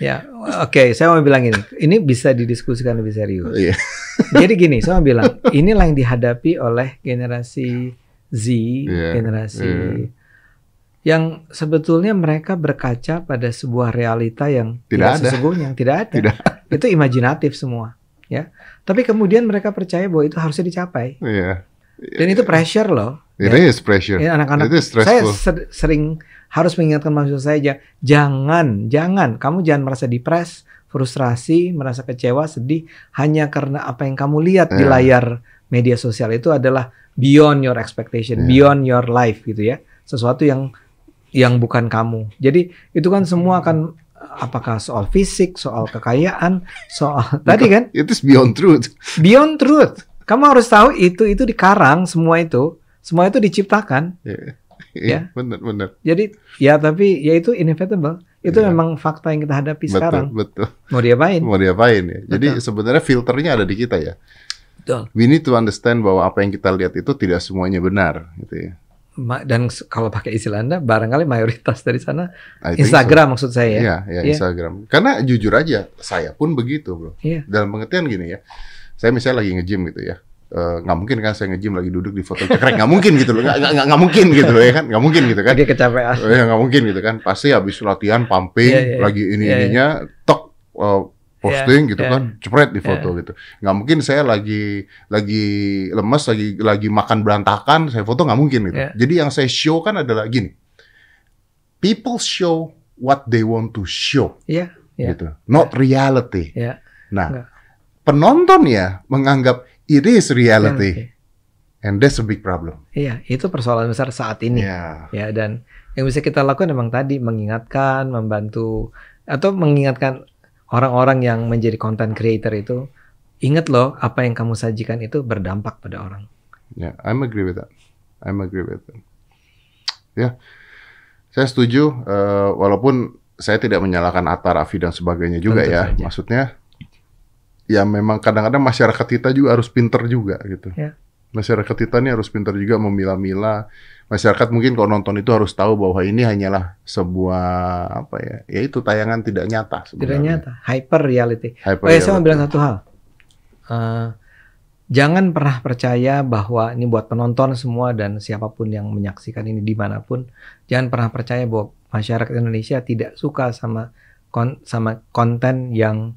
Ya, oke, saya mau bilang ini, ini bisa didiskusikan lebih serius. Iya. Jadi gini, saya mau bilang, inilah yang dihadapi oleh generasi Z, Iya, generasi iya. yang sebetulnya mereka berkaca pada sebuah realita yang Tidak tidak ada. sesungguhnya, yang tidak ada. Tidak. Itu imajinatif semua, ya. Tapi kemudian mereka percaya bahwa itu harusnya dicapai. Iya. Dan itu pressure loh. It ya. is pressure. Ini anak-anak It is saya stressful. sering harus mengingatkan mahasiswa saya aja, jangan, jangan, kamu jangan merasa depres, frustrasi, merasa kecewa, sedih hanya karena apa yang kamu lihat di Ya. layar media sosial itu adalah beyond your expectation, Ya. beyond your life gitu ya, sesuatu yang yang bukan kamu. Jadi itu kan semua akan apakah soal fisik, soal kekayaan, soal tadi kan It is beyond truth. beyond truth. Kamu harus tahu itu itu dikarang semua itu, semua itu diciptakan. Iya. Ya. Iya, benar benar. Jadi ya tapi ya itu inevitable. Itu Iya. memang fakta yang kita hadapi sekarang. Betul, betul. Mau diapain? Mau diapain ya? Jadi Betul. sebenarnya filternya ada di kita ya. Betul. We need to understand bahwa apa yang kita lihat itu tidak semuanya benar, gitu ya. Ma- Dan kalau pakai istilah Anda, barangkali mayoritas dari sana I think so. Instagram maksud saya ya. Iya, iya Iya. Instagram. Karena jujur aja, saya pun begitu, bro. Iya. Dalam pengertian gini ya, saya misalnya lagi nge-gym gitu ya. Eh, nggak mungkin kan saya nge-gym lagi duduk di foto cekrek nggak mungkin gitu loh nggak nggak mungkin gitu loh ya kan nggak mungkin gitu kan Lagi kecapean. Ya nggak mungkin gitu kan pasti habis latihan pumping Iya, iya. lagi ini Iya, iya. ininya tok eh, posting gitu iya. kan cepret di foto gitu nggak mungkin saya lagi lagi lemes lagi lagi makan berantakan saya foto nggak mungkin gitu Iya. jadi yang saya show kan adalah gini people show what they want to show Iya, iya. gitu not reality Iya. nah Nggak. penonton ya menganggap it is reality Reality. and that's a big problem Iya, itu persoalan besar saat ini. ya Ya, dan yang bisa kita lakukan memang tadi mengingatkan, membantu atau mengingatkan orang-orang yang menjadi content creator itu ingat loh apa yang kamu sajikan itu berdampak pada orang. Ya, I'm agree with that. I'm agree with that. Ya, saya setuju. eh, walaupun saya tidak menyalahkan Atta, Raffi dan sebagainya juga Tentu ya. saja. Maksudnya, ya memang kadang-kadang masyarakat kita juga harus pinter juga gitu. Ya. Masyarakat kita ini harus pinter juga memilah-milah. Masyarakat mungkin kalau nonton itu harus tahu bahwa ini hanyalah sebuah apa ya? Ya itu tayangan tidak nyata Tidak sebenarnya. nyata, hyper reality. Hyper Oh ya, saya mau bilang satu hal. Eh, jangan pernah percaya bahwa ini buat penonton semua dan siapa pun yang menyaksikan ini di mana pun, jangan pernah percaya bahwa masyarakat Indonesia tidak suka sama kon sama konten yang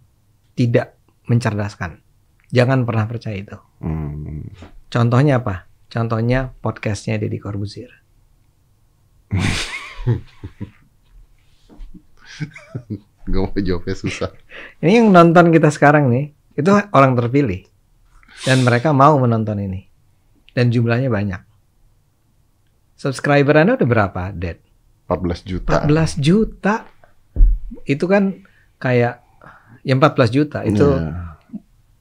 tidak mencerdaskan. Jangan pernah percaya itu. Hmm. Contohnya apa? Contohnya podcastnya Deddy Corbuzier. Gak mau jawabnya susah. Ini yang nonton kita sekarang nih, itu orang terpilih. Dan mereka mau menonton ini. Dan jumlahnya banyak. Subscriber Anda udah berapa, Dad? 14 juta. 14 juta. Itu kan kayak ya 14 juta itu Ya.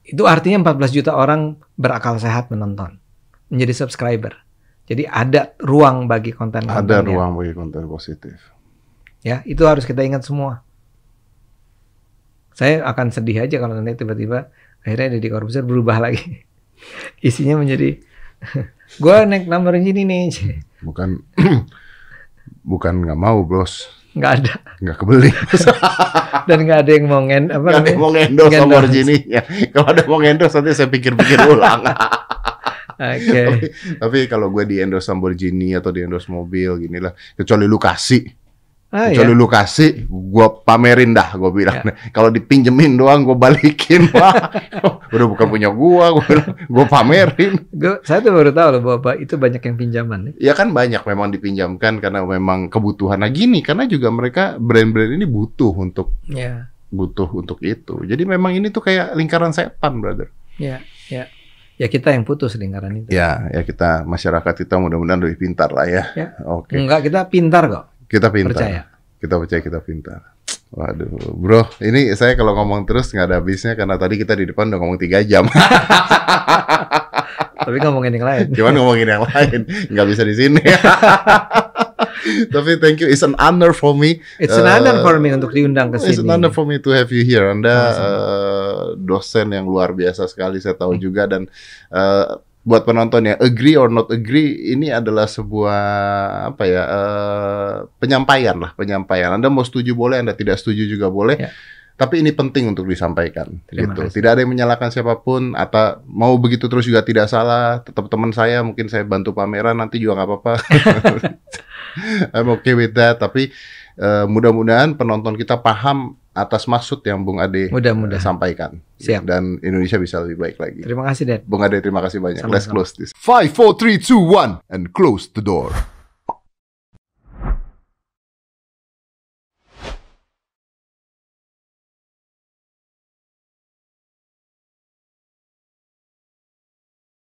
Itu artinya 14 juta orang berakal sehat menonton, menjadi subscriber. Jadi ada ruang bagi konten-konten Ada ruang bagi konten positif. Ya, itu harus kita ingat semua. Saya akan sedih aja kalau nanti tiba-tiba akhirnya Deddy Corbuzier berubah lagi. Isinya menjadi gua naik nomor ini nih. Bukan bukan nggak mau, Bros. Nggak ada Nggak kebeli. dan nggak ada yang mau ngen apa Nggak ada yang mau endorse Ngendorse. Lamborghini. Ya, kalau ada mau endorse nanti saya pikir-pikir ulang. Oke. tapi, tapi kalau gue di endorse Lamborghini atau di endorse mobil gini lah, kecuali lu kasih, Ah, kecuali ya. lu kasih, gue pamerin dah, gue bilang. Ya. Kalau dipinjemin doang, gue balikin. Wah, udah bukan punya gue, gue pamerin. Gua- saya tuh baru tahu loh bahwa itu banyak yang pinjaman. Ya kan banyak memang dipinjamkan karena memang kebutuhan. Nah gini, karena juga mereka brand-brand ini butuh untuk Ya, butuh untuk itu. Jadi memang ini tuh kayak lingkaran setan, brother. ya, ya. Ya kita yang putus lingkaran itu. Ya, ya kita masyarakat kita mudah-mudahan lebih pintar lah ya. Ya. Oke, Enggak, kita pintar kok. kita pintar. Percaya. Kita percaya kita pintar. Waduh, bro, ini saya kalau ngomong terus nggak ada habisnya karena tadi kita di depan udah ngomong tiga jam. Tapi ngomongin yang lain. Cuman ngomongin yang lain, nggak bisa di sini. Tapi thank you, it's an honor for me. It's an honor Uh, for me untuk diundang ke It's sini. an honor for me to have you here. Anda uh, dosen yang luar biasa sekali, saya tahu juga dan uh, buat penonton yang agree or not agree, ini adalah sebuah apa ya uh, penyampaian lah, penyampaian. Anda mau setuju boleh, Anda tidak setuju juga boleh. Ya. Tapi ini penting untuk disampaikan. Terima gitu. kasih. Tidak ada yang menyalahkan siapa pun. Atau mau begitu terus juga tidak salah. Tetap teman saya, mungkin saya bantu pameran nanti juga nggak apa-apa. I'm okay with that. Tapi eh, mudah-mudahan penonton kita paham atas maksud yang Bung Ade Mudah-mudahan. eh, sampaikan. Siap. Dan Indonesia bisa lebih baik lagi. Terima kasih, Dad. Bung Ade terima kasih banyak. Sama-sama. Let's close this. 5, 4, 3, 2, 1 and close the door.